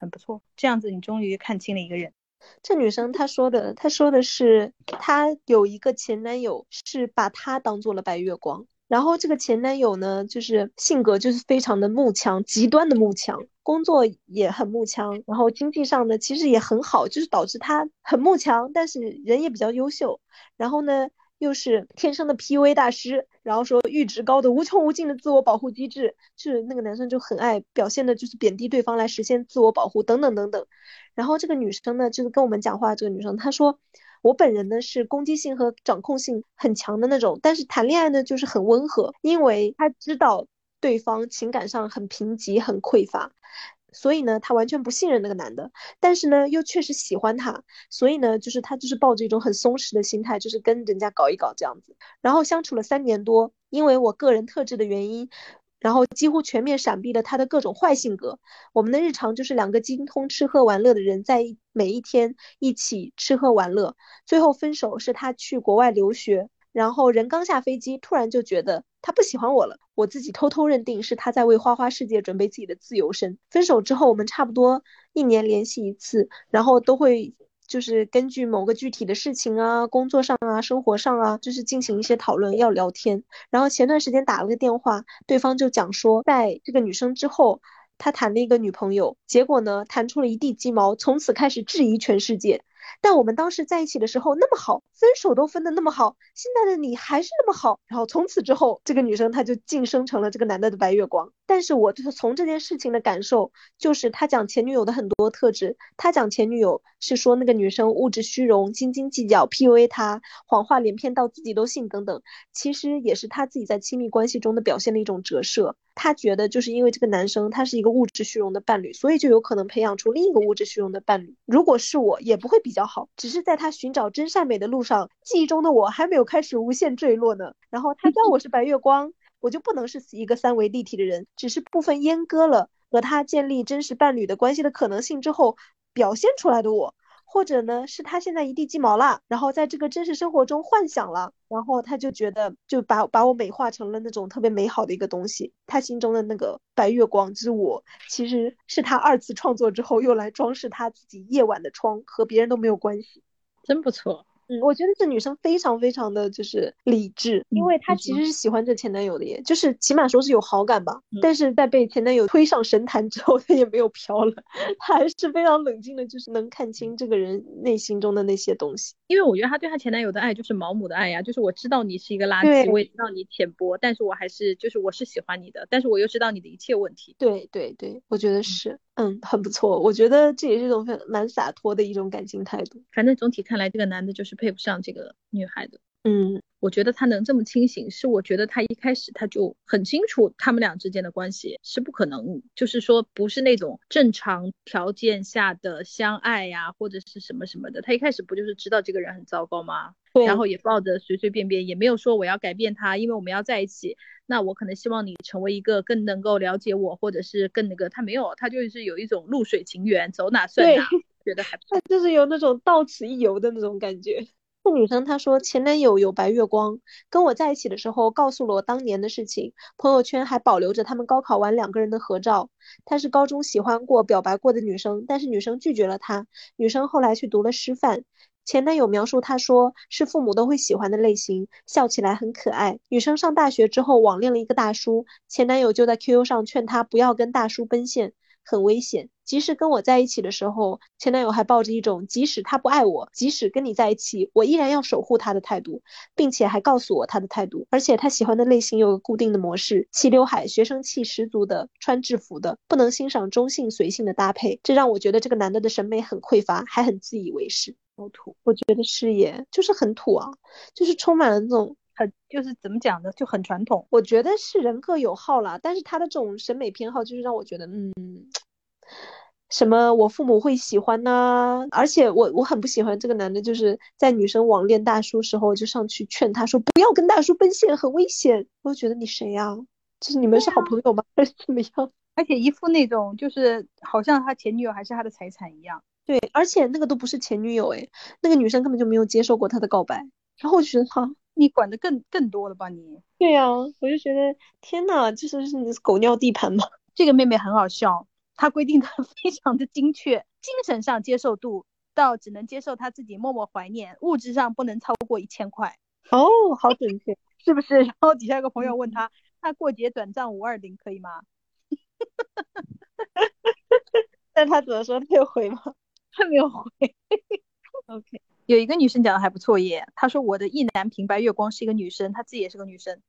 很不错，这样子你终于看清了一个人。
这女生她说的，她说的是她有一个前男友，是把她当做了白月光。然后这个前男友呢，就是性格就是非常的慕强，极端的慕强，工作也很慕强，然后经济上呢其实也很好，就是导致他很慕强，但是人也比较优秀。然后呢又是天生的 PUA 大师，然后说阈值高的无穷无尽的自我保护机制，就是那个男生就很爱表现的，就是贬低对方来实现自我保护等等等等。然后这个女生呢，就是跟我们讲话，这个女生她说。我本人呢是攻击性和掌控性很强的那种，但是谈恋爱呢就是很温和，因为他知道对方情感上很贫瘠、很匮乏，所以呢他完全不信任那个男的，但是呢又确实喜欢他，所以呢就是他就是抱着一种很松弛的心态，就是跟人家搞一搞这样子，然后相处了三年多，因为我个人特质的原因。然后几乎全面闪避了他的各种坏性格。我们的日常就是两个精通吃喝玩乐的人，在每一天一起吃喝玩乐。最后分手是他去国外留学，然后人刚下飞机，突然就觉得他不喜欢我了。我自己偷偷认定是他在为花花世界准备自己的自由身。分手之后，我们差不多一年联系一次，然后都会。就是根据某个具体的事情啊，工作上啊，生活上啊，就是进行一些讨论，要聊天。然后前段时间打了个电话，对方就讲说，在这个女生之后，他谈了一个女朋友，结果呢，谈出了一地鸡毛，从此开始质疑全世界。但我们当时在一起的时候那么好，分手都分的那么好，现在的你还是那么好。然后从此之后，这个女生她就晋升成了这个男的的白月光。但是我就是从这件事情的感受，就是他讲前女友的很多特质。他讲前女友是说那个女生物质虚荣、斤斤计较、PUA 他，谎话连篇到自己都信等等。其实也是他自己在亲密关系中的表现的一种折射。他觉得就是因为这个男生他是一个物质虚荣的伴侣，所以就有可能培养出另一个物质虚荣的伴侣。如果是我，也不会比较好，只是在他寻找真善美的路上，记忆中的我还没有开始无限坠落呢。然后他叫我是白月光。我就不能是一个三维立体的人，只是部分阉割了和他建立真实伴侣的关系的可能性之后表现出来的我，或者呢是他现在一地鸡毛了，然后在这个真实生活中幻想了，然后他就觉得就把把我美化成了那种特别美好的一个东西，他心中的那个白月光之我，其实是他二次创作之后又来装饰他自己夜晚的窗，和别人都没有关系，
真不错。
嗯，我觉得这女生非常非常的就是理智，因为她其实是喜欢这前男友的，耶，就是起码说是有好感吧。但是在被前男友推上神坛之后，她也没有飘了，她还是非常冷静的，就是能看清这个人内心中的那些东西。
因为我觉得她对她前男友的爱就是毛姆的爱呀，就是我知道你是一个垃圾，我也知道你浅薄，但是我还是就是我是喜欢你的，但是我又知道你的一切问题。
对对对，我觉得是。嗯，很不错，我觉得这也是一种蛮洒脱的一种感情态度。
反正总体看来，这个男的就是配不上这个女孩的。
嗯，
我觉得他能这么清醒，是我觉得他一开始他就很清楚他们俩之间的关系是不可能，就是说不是那种正常条件下的相爱呀，或者是什么什么的。他一开始不就是知道这个人很糟糕吗？
对。
然后也抱着随随便便，也没有说我要改变他，因为我们要在一起。那我可能希望你成为一个更能够了解我，或者是更那个。他没有，他就是有一种露水情缘，走哪算哪，觉得还不错。
他就是有那种到此一游的那种感觉。这女生她说前男友有白月光，跟我在一起的时候告诉了我当年的事情，朋友圈还保留着他们高考完两个人的合照。他是高中喜欢过、表白过的女生，但是女生拒绝了他。女生后来去读了师范。前男友描述她说是父母都会喜欢的类型，笑起来很可爱。女生上大学之后网恋了一个大叔，前男友就在 QQ 上劝她不要跟大叔奔现，很危险。即使跟我在一起的时候，前男友还抱着一种即使他不爱我，即使跟你在一起，我依然要守护他的态度，并且还告诉我他的态度。而且他喜欢的类型有个固定的模式：齐刘海、学生气十足的，穿制服的，不能欣赏中性随性的搭配。这让我觉得这个男的的审美很匮乏，还很自以为是。
好土，
我觉得是耶，就是很土啊，就是充满了那种
很，就是怎么讲呢，就很传统。
我觉得是人各有好啦，但是他的这种审美偏好，就是让我觉得，嗯，什么我父母会喜欢呢？而且我我很不喜欢这个男的，就是在女生网恋大叔时候就上去劝他说不要跟大叔奔现，很危险。我就觉得你谁呀？就是你们是好朋友吗？还是怎么样？
而且一副那种就是好像他前女友还是他的财产一样。
对，而且那个都不是前女友哎，那个女生根本就没有接受过他的告白，然后我就觉得哈，
你管的更更多了吧你？
对呀，我就觉得天呐，这是是你狗尿地盘吗？
这个妹妹很好笑，她规定的非常的精确，精神上接受度到只能接受她自己默默怀念，物质上不能超过一千块。
哦，好准确，
是不是？然后底下有个朋友问他，那过节转账五二零可以吗？
但他怎么说？他有回吗？
他没有回。OK，有一个女生讲的还不错耶。她说我的意男平白月光是一个女生，她自己也是个女生。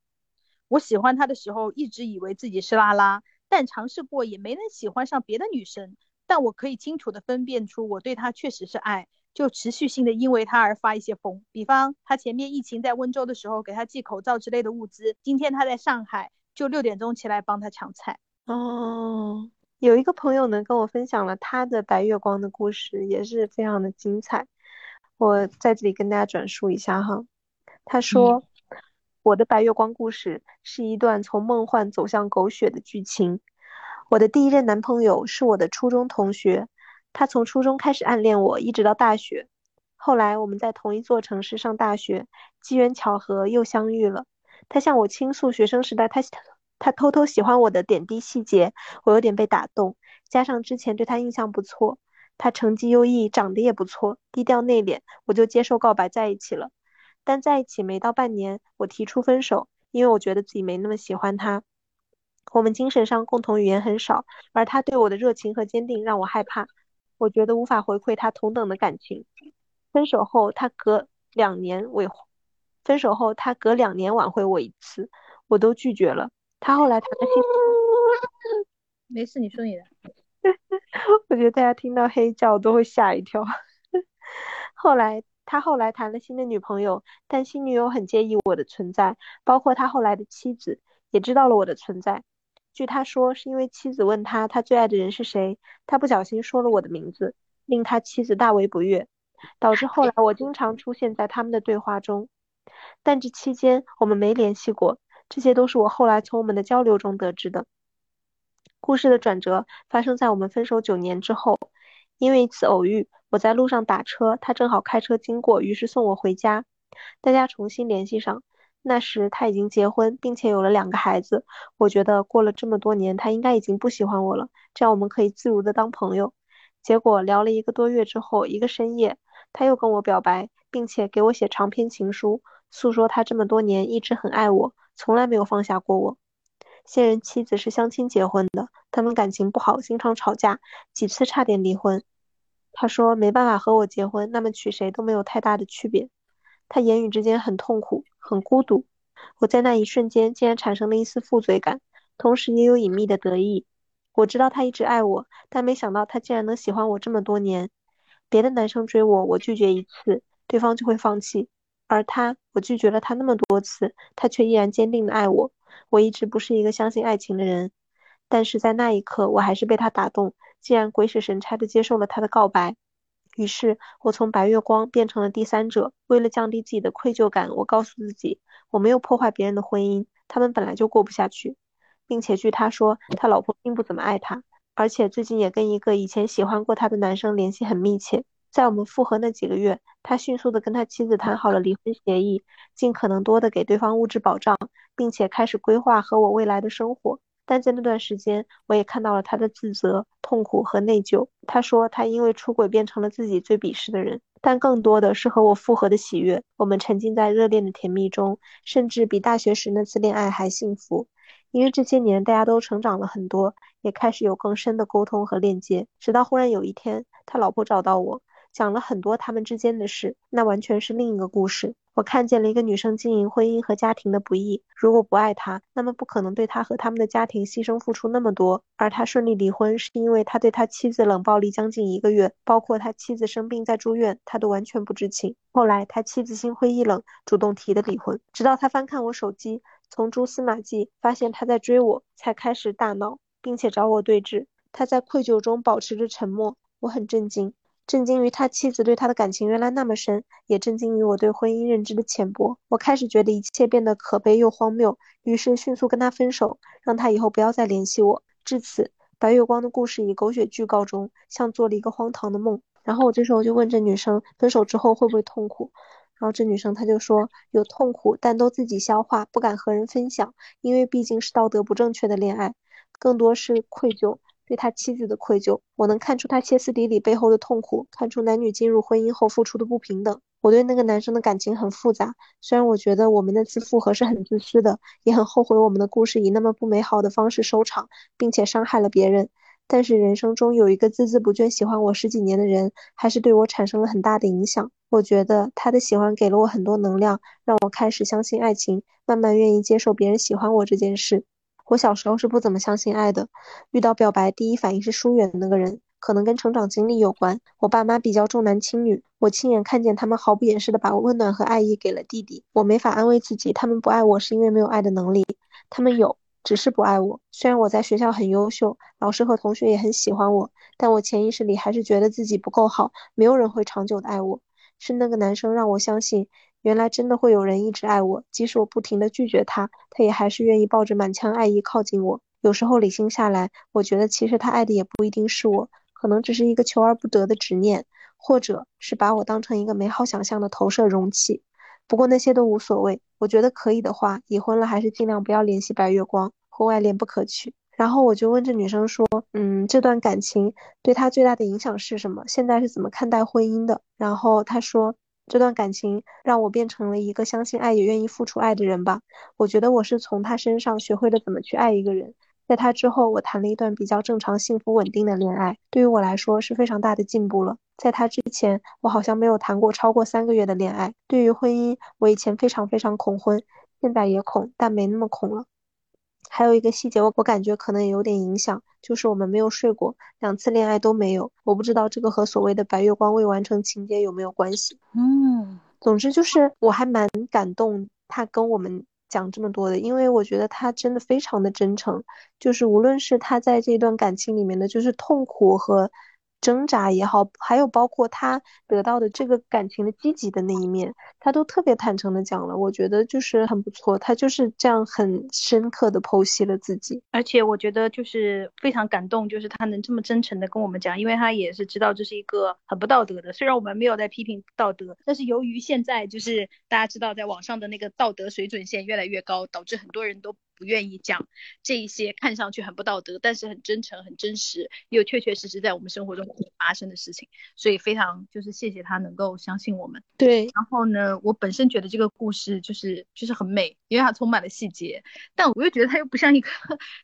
我喜欢她的时候，一直以为自己是拉拉，但尝试过也没能喜欢上别的女生。但我可以清楚的分辨出我对她确实是爱，就持续性的因为她而发一些疯。比方她前面疫情在温州的时候给她寄口罩之类的物资，今天她在上海就六点钟起来帮她抢菜。
哦。有一个朋友呢跟我分享了他的白月光的故事，也是非常的精彩。我在这里跟大家转述一下哈。他说，我的白月光故事是一段从梦幻走向狗血的剧情。我的第一任男朋友是我的初中同学，他从初中开始暗恋我，一直到大学。后来我们在同一座城市上大学，机缘巧合又相遇了。他向我倾诉学生时代他。他偷偷喜欢我的点滴细节，我有点被打动。加上之前对他印象不错，他成绩优异，长得也不错，低调内敛，我就接受告白在一起了。但在一起没到半年，我提出分手，因为我觉得自己没那么喜欢他。我们精神上共同语言很少，而他对我的热情和坚定让我害怕，我觉得无法回馈他同等的感情。分手后，他隔两年未分手后他隔两年挽回我一次，我都拒绝了。他后来谈了新，
没事，你说你的。
我觉得大家听到黑叫都会吓一跳。后来他后来谈了新的女朋友，但新女友很介意我的存在，包括他后来的妻子也知道了我的存在。据他说，是因为妻子问他他最爱的人是谁，他不小心说了我的名字，令他妻子大为不悦，导致后来我经常出现在他们的对话中。但这期间我们没联系过。这些都是我后来从我们的交流中得知的。故事的转折发生在我们分手九年之后，因为一次偶遇，我在路上打车，他正好开车经过，于是送我回家。大家重新联系上，那时他已经结婚，并且有了两个孩子。我觉得过了这么多年，他应该已经不喜欢我了，这样我们可以自如的当朋友。结果聊了一个多月之后，一个深夜，他又跟我表白，并且给我写长篇情书，诉说他这么多年一直很爱我，从来没有放下过我。现任妻子是相亲结婚的，他们感情不好，经常吵架，几次差点离婚。他说没办法和我结婚，那么娶谁都没有太大的区别。他言语之间很痛苦，很孤独。我在那一瞬间竟然产生了一丝负罪感，同时也有隐秘的得意。我知道他一直爱我，但没想到他竟然能喜欢我这么多年。别的男生追我，我拒绝一次，对方就会放弃；而他，我拒绝了他那么多次，他却依然坚定的爱我。我一直不是一个相信爱情的人，但是在那一刻，我还是被他打动，竟然鬼使神差的接受了他的告白。于是，我从白月光变成了第三者。为了降低自己的愧疚感，我告诉自己，我没有破坏别人的婚姻，他们本来就过不下去，并且据他说，他老婆并不怎么爱他，而且最近也跟一个以前喜欢过他的男生联系很密切。在我们复合那几个月，他迅速的跟他妻子谈好了离婚协议，尽可能多的给对方物质保障，并且开始规划和我未来的生活。但在那段时间，我也看到了他的自责、痛苦和内疚。他说，他因为出轨变成了自己最鄙视的人，但更多的是和我复合的喜悦。我们沉浸在热恋的甜蜜中，甚至比大学时那次恋爱还幸福。因为这些年大家都成长了很多，也开始有更深的沟通和链接。直到忽然有一天，他老婆找到我。讲了很多他们之间的事，那完全是另一个故事。我看见了一个女生经营婚姻和家庭的不易。如果不爱他，那么不可能对他和他们的家庭牺牲付出那么多。而他顺利离婚，是因为他对他妻子冷暴力将近一个月，包括他妻子生病在住院，他都完全不知情。后来他妻子心灰意冷，主动提的离婚。直到他翻看我手机，从蛛丝马迹发现他在追我，才开始大闹，并且找我对峙。他在愧疚中保持着沉默，我很震惊。震惊于他妻子对他的感情原来那么深，也震惊于我对婚姻认知的浅薄。我开始觉得一切变得可悲又荒谬，于是迅速跟他分手，让他以后不要再联系我。至此，白月光的故事以狗血剧告终，像做了一个荒唐的梦。然后我这时候就问这女生，分手之后会不会痛苦？然后这女生她就说有痛苦，但都自己消化，不敢和人分享，因为毕竟是道德不正确的恋爱，更多是愧疚。对他妻子的愧疚，我能看出他歇斯底里背后的痛苦，看出男女进入婚姻后付出的不平等。我对那个男生的感情很复杂，虽然我觉得我们那次复合是很自私的，也很后悔我们的故事以那么不美好的方式收场，并且伤害了别人。但是人生中有一个孜孜不倦喜欢我十几年的人，还是对我产生了很大的影响。我觉得他的喜欢给了我很多能量，让我开始相信爱情，慢慢愿意接受别人喜欢我这件事。我小时候是不怎么相信爱的，遇到表白第一反应是疏远那个人，可能跟成长经历有关。我爸妈比较重男轻女，我亲眼看见他们毫不掩饰的把温暖和爱意给了弟弟。我没法安慰自己，他们不爱我是因为没有爱的能力，他们有，只是不爱我。虽然我在学校很优秀，老师和同学也很喜欢我，但我潜意识里还是觉得自己不够好，没有人会长久的爱我。是那个男生让我相信。原来真的会有人一直爱我，即使我不停的拒绝他，他也还是愿意抱着满腔爱意靠近我。有时候理性下来，我觉得其实他爱的也不一定是我，可能只是一个求而不得的执念，或者是把我当成一个美好想象的投射容器。不过那些都无所谓，我觉得可以的话，已婚了还是尽量不要联系白月光，婚外恋不可取。然后我就问这女生说，嗯，这段感情对她最大的影响是什么？现在是怎么看待婚姻的？然后她说。这段感情让我变成了一个相信爱也愿意付出爱的人吧。我觉得我是从他身上学会了怎么去爱一个人。在他之后，我谈了一段比较正常、幸福、稳定的恋爱，对于我来说是非常大的进步了。在他之前，我好像没有谈过超过三个月的恋爱。对于婚姻，我以前非常非常恐婚，现在也恐，但没那么恐了。还有一个细节，我我感觉可能也有点影响，就是我们没有睡过，两次恋爱都没有。我不知道这个和所谓的白月光未完成情节有没有关系。
嗯，
总之就是我还蛮感动他跟我们讲这么多的，因为我觉得他真的非常的真诚，就是无论是他在这段感情里面的，就是痛苦和。挣扎也好，还有包括他得到的这个感情的积极的那一面，他都特别坦诚的讲了，我觉得就是很不错。他就是这样很深刻的剖析了自己，
而且我觉得就是非常感动，就是他能这么真诚的跟我们讲，因为他也是知道这是一个很不道德的。虽然我们没有在批评道德，但是由于现在就是大家知道在网上的那个道德水准线越来越高，导致很多人都。不愿意讲这一些看上去很不道德，但是很真诚、很真实，又确确实实在我们生活中发生的事情。所以非常就是谢谢他能够相信我们。
对，
然后呢，我本身觉得这个故事就是就是很美，因为它充满了细节，但我又觉得它又不像一个，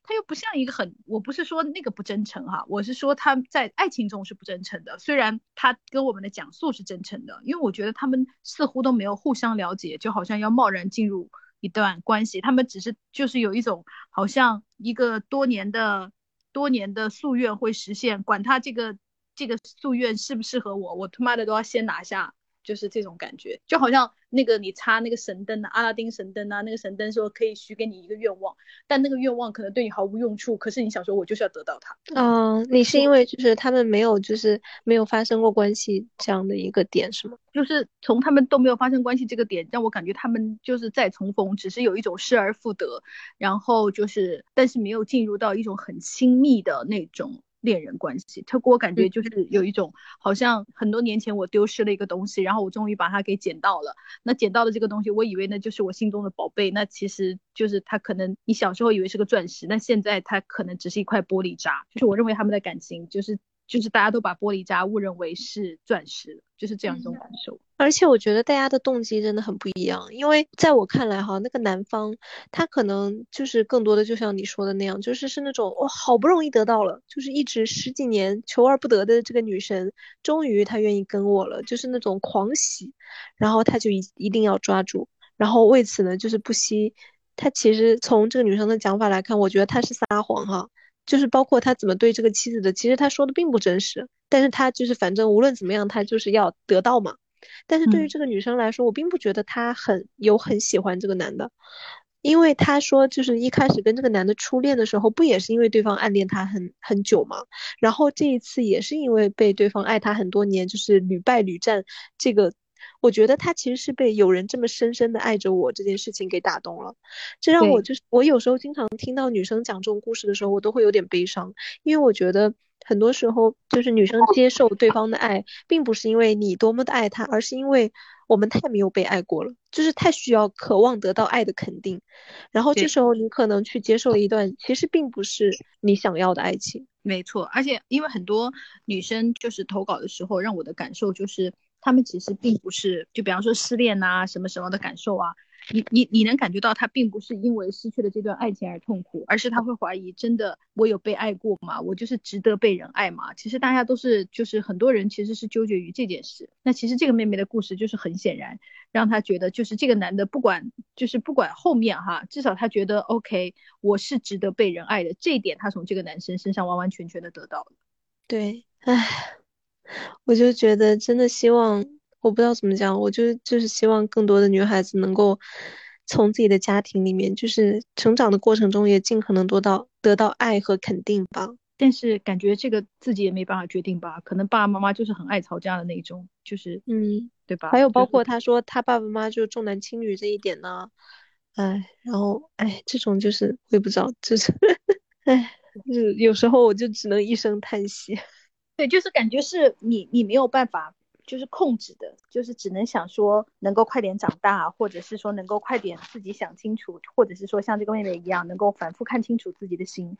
它又不像一个很，我不是说那个不真诚哈，我是说他在爱情中是不真诚的，虽然他跟我们的讲述是真诚的，因为我觉得他们似乎都没有互相了解，就好像要贸然进入。一段关系，他们只是就是有一种好像一个多年的多年的夙愿会实现，管他这个这个夙愿适不适合我，我他妈的都要先拿下。就是这种感觉，就好像那个你插那个神灯啊，阿拉丁神灯啊，那个神灯说可以许给你一个愿望，但那个愿望可能对你毫无用处，可是你想说，我就是要得到它。
嗯，你是因为就是他们没有就是没有发生过关系这样的一个点是吗？
就是从他们都没有发生关系这个点，让我感觉他们就是再重逢，只是有一种失而复得，然后就是但是没有进入到一种很亲密的那种。恋人关系，他给我感觉就是有一种好像很多年前我丢失了一个东西，然后我终于把它给捡到了。那捡到的这个东西，我以为那就是我心中的宝贝，那其实就是他可能你小时候以为是个钻石，那现在它可能只是一块玻璃渣。就是我认为他们的感情就是。就是大家都把玻璃渣误认为是钻石，就是这样一种感受。
而且我觉得大家的动机真的很不一样，因为在我看来哈，那个男方他可能就是更多的就像你说的那样，就是是那种我好不容易得到了，就是一直十几年求而不得的这个女神，终于她愿意跟我了，就是那种狂喜，然后他就一一定要抓住，然后为此呢就是不惜，他其实从这个女生的讲法来看，我觉得他是撒谎哈。就是包括他怎么对这个妻子的，其实他说的并不真实，但是他就是反正无论怎么样，他就是要得到嘛。但是对于这个女生来说，我并不觉得她很有很喜欢这个男的，因为她说就是一开始跟这个男的初恋的时候，不也是因为对方暗恋她很很久嘛？然后这一次也是因为被对方爱她很多年，就是屡败屡战这个。我觉得他其实是被有人这么深深的爱着我这件事情给打动了，这让我就是我有时候经常听到女生讲这种故事的时候，我都会有点悲伤，因为我觉得很多时候就是女生接受对方的爱，并不是因为你多么的爱他，而是因为我们太没有被爱过了，就是太需要渴望得到爱的肯定，然后这时候你可能去接受了一段其实并不是你想要的爱情。
没错，而且因为很多女生就是投稿的时候，让我的感受就是。他们其实并不是，就比方说失恋呐，什么什么的感受啊，你你你能感觉到他并不是因为失去了这段爱情而痛苦，而是他会怀疑，真的我有被爱过吗？我就是值得被人爱吗？其实大家都是，就是很多人其实是纠结于这件事。那其实这个妹妹的故事就是很显然，让他觉得就是这个男的不管就是不管后面哈，至少他觉得 OK，我是值得被人爱的，这一点他从这个男生身上完完全全的得到了。
对，唉。我就觉得真的希望，我不知道怎么讲，我就就是希望更多的女孩子能够从自己的家庭里面，就是成长的过程中也尽可能多到得到爱和肯定吧。
但是感觉这个自己也没办法决定吧，可能爸爸妈妈就是很爱吵架的那种，就是
嗯，
对吧？
还有包括他说他爸爸妈妈就重男轻女这一点呢，哎，然后哎，这种就是我也不知道，就是 哎，就是有时候我就只能一声叹息。
对，就是感觉是你，你没有办法，就是控制的，就是只能想说能够快点长大，或者是说能够快点自己想清楚，或者是说像这个妹妹一样，能够反复看清楚自己的心。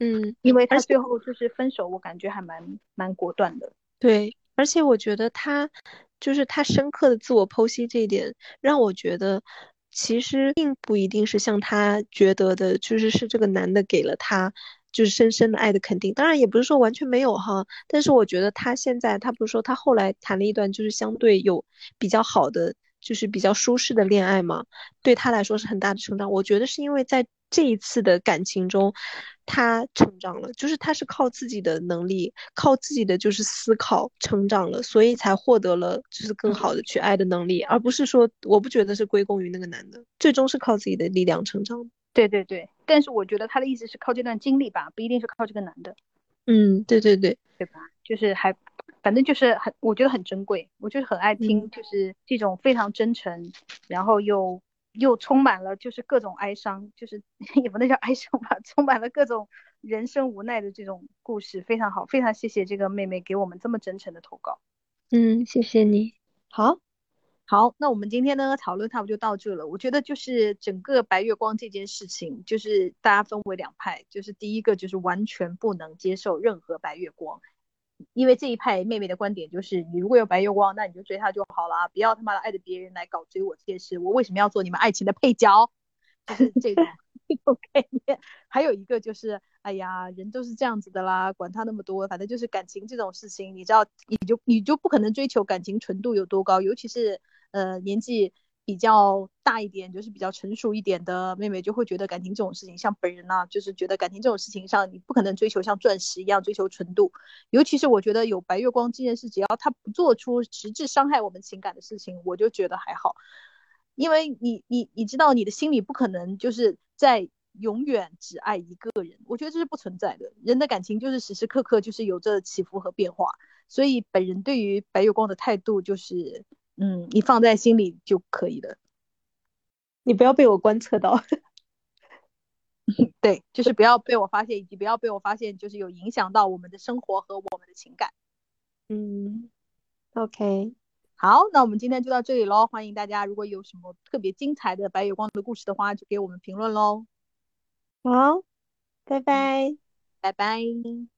嗯，
因为他最后就是分手，我感觉还蛮蛮果断的。
对，而且我觉得他就是他深刻的自我剖析这一点，让我觉得其实并不一定是像他觉得的，就是是这个男的给了他。就是深深的爱的肯定，当然也不是说完全没有哈，但是我觉得他现在，他不是说他后来谈了一段就是相对有比较好的，就是比较舒适的恋爱嘛，对他来说是很大的成长。我觉得是因为在这一次的感情中，他成长了，就是他是靠自己的能力，靠自己的就是思考成长了，所以才获得了就是更好的去爱的能力，而不是说我不觉得是归功于那个男的，最终是靠自己的力量成长。
对对对，但是我觉得他的意思是靠这段经历吧，不一定是靠这个男的。
嗯，对对对，
对吧？就是还，反正就是很，我觉得很珍贵。我就是很爱听，就是这种非常真诚，然后又又充满了就是各种哀伤，就是 也不能叫哀伤吧，充满了各种人生无奈的这种故事，非常好，非常谢谢这个妹妹给我们这么真诚的投稿。
嗯，谢谢你。
好，好，那我们今天呢讨论差不多就到这了。我觉得就是整个白月光这件事情，就是大家分为两派，就是第一个就是完全不能接受任何白月光，因为这一派妹妹的观点就是，你如果有白月光，那你就追她就好了，不要他妈的爱着别人来搞追我这件事，我为什么要做你们爱情的配角？就是这种 这种概念。还有一个就是，哎呀，人都是这样子的啦，管他那么多，反正就是感情这种事情，你知道，你就你就不可能追求感情纯度有多高，尤其是。呃，年纪比较大一点，就是比较成熟一点的妹妹，就会觉得感情这种事情，像本人呢，就是觉得感情这种事情上，你不可能追求像钻石一样追求纯度。尤其是我觉得有白月光这件事，只要他不做出实质伤害我们情感的事情，我就觉得还好。因为你你你知道，你的心里不可能就是在永远只爱一个人，我觉得这是不存在的。人的感情就是时时刻刻就是有着起伏和变化，所以本人对于白月光的态度就是。嗯，你放在心里就可以了。
你不要被我观测到。
对，就是不要被我发现，以及不要被我发现，就是有影响到我们的生活和我们的情感。
嗯，OK，
好，那我们今天就到这里喽。欢迎大家，如果有什么特别精彩的白月光的故事的话，就给我们评论喽。
好，拜拜，
拜拜。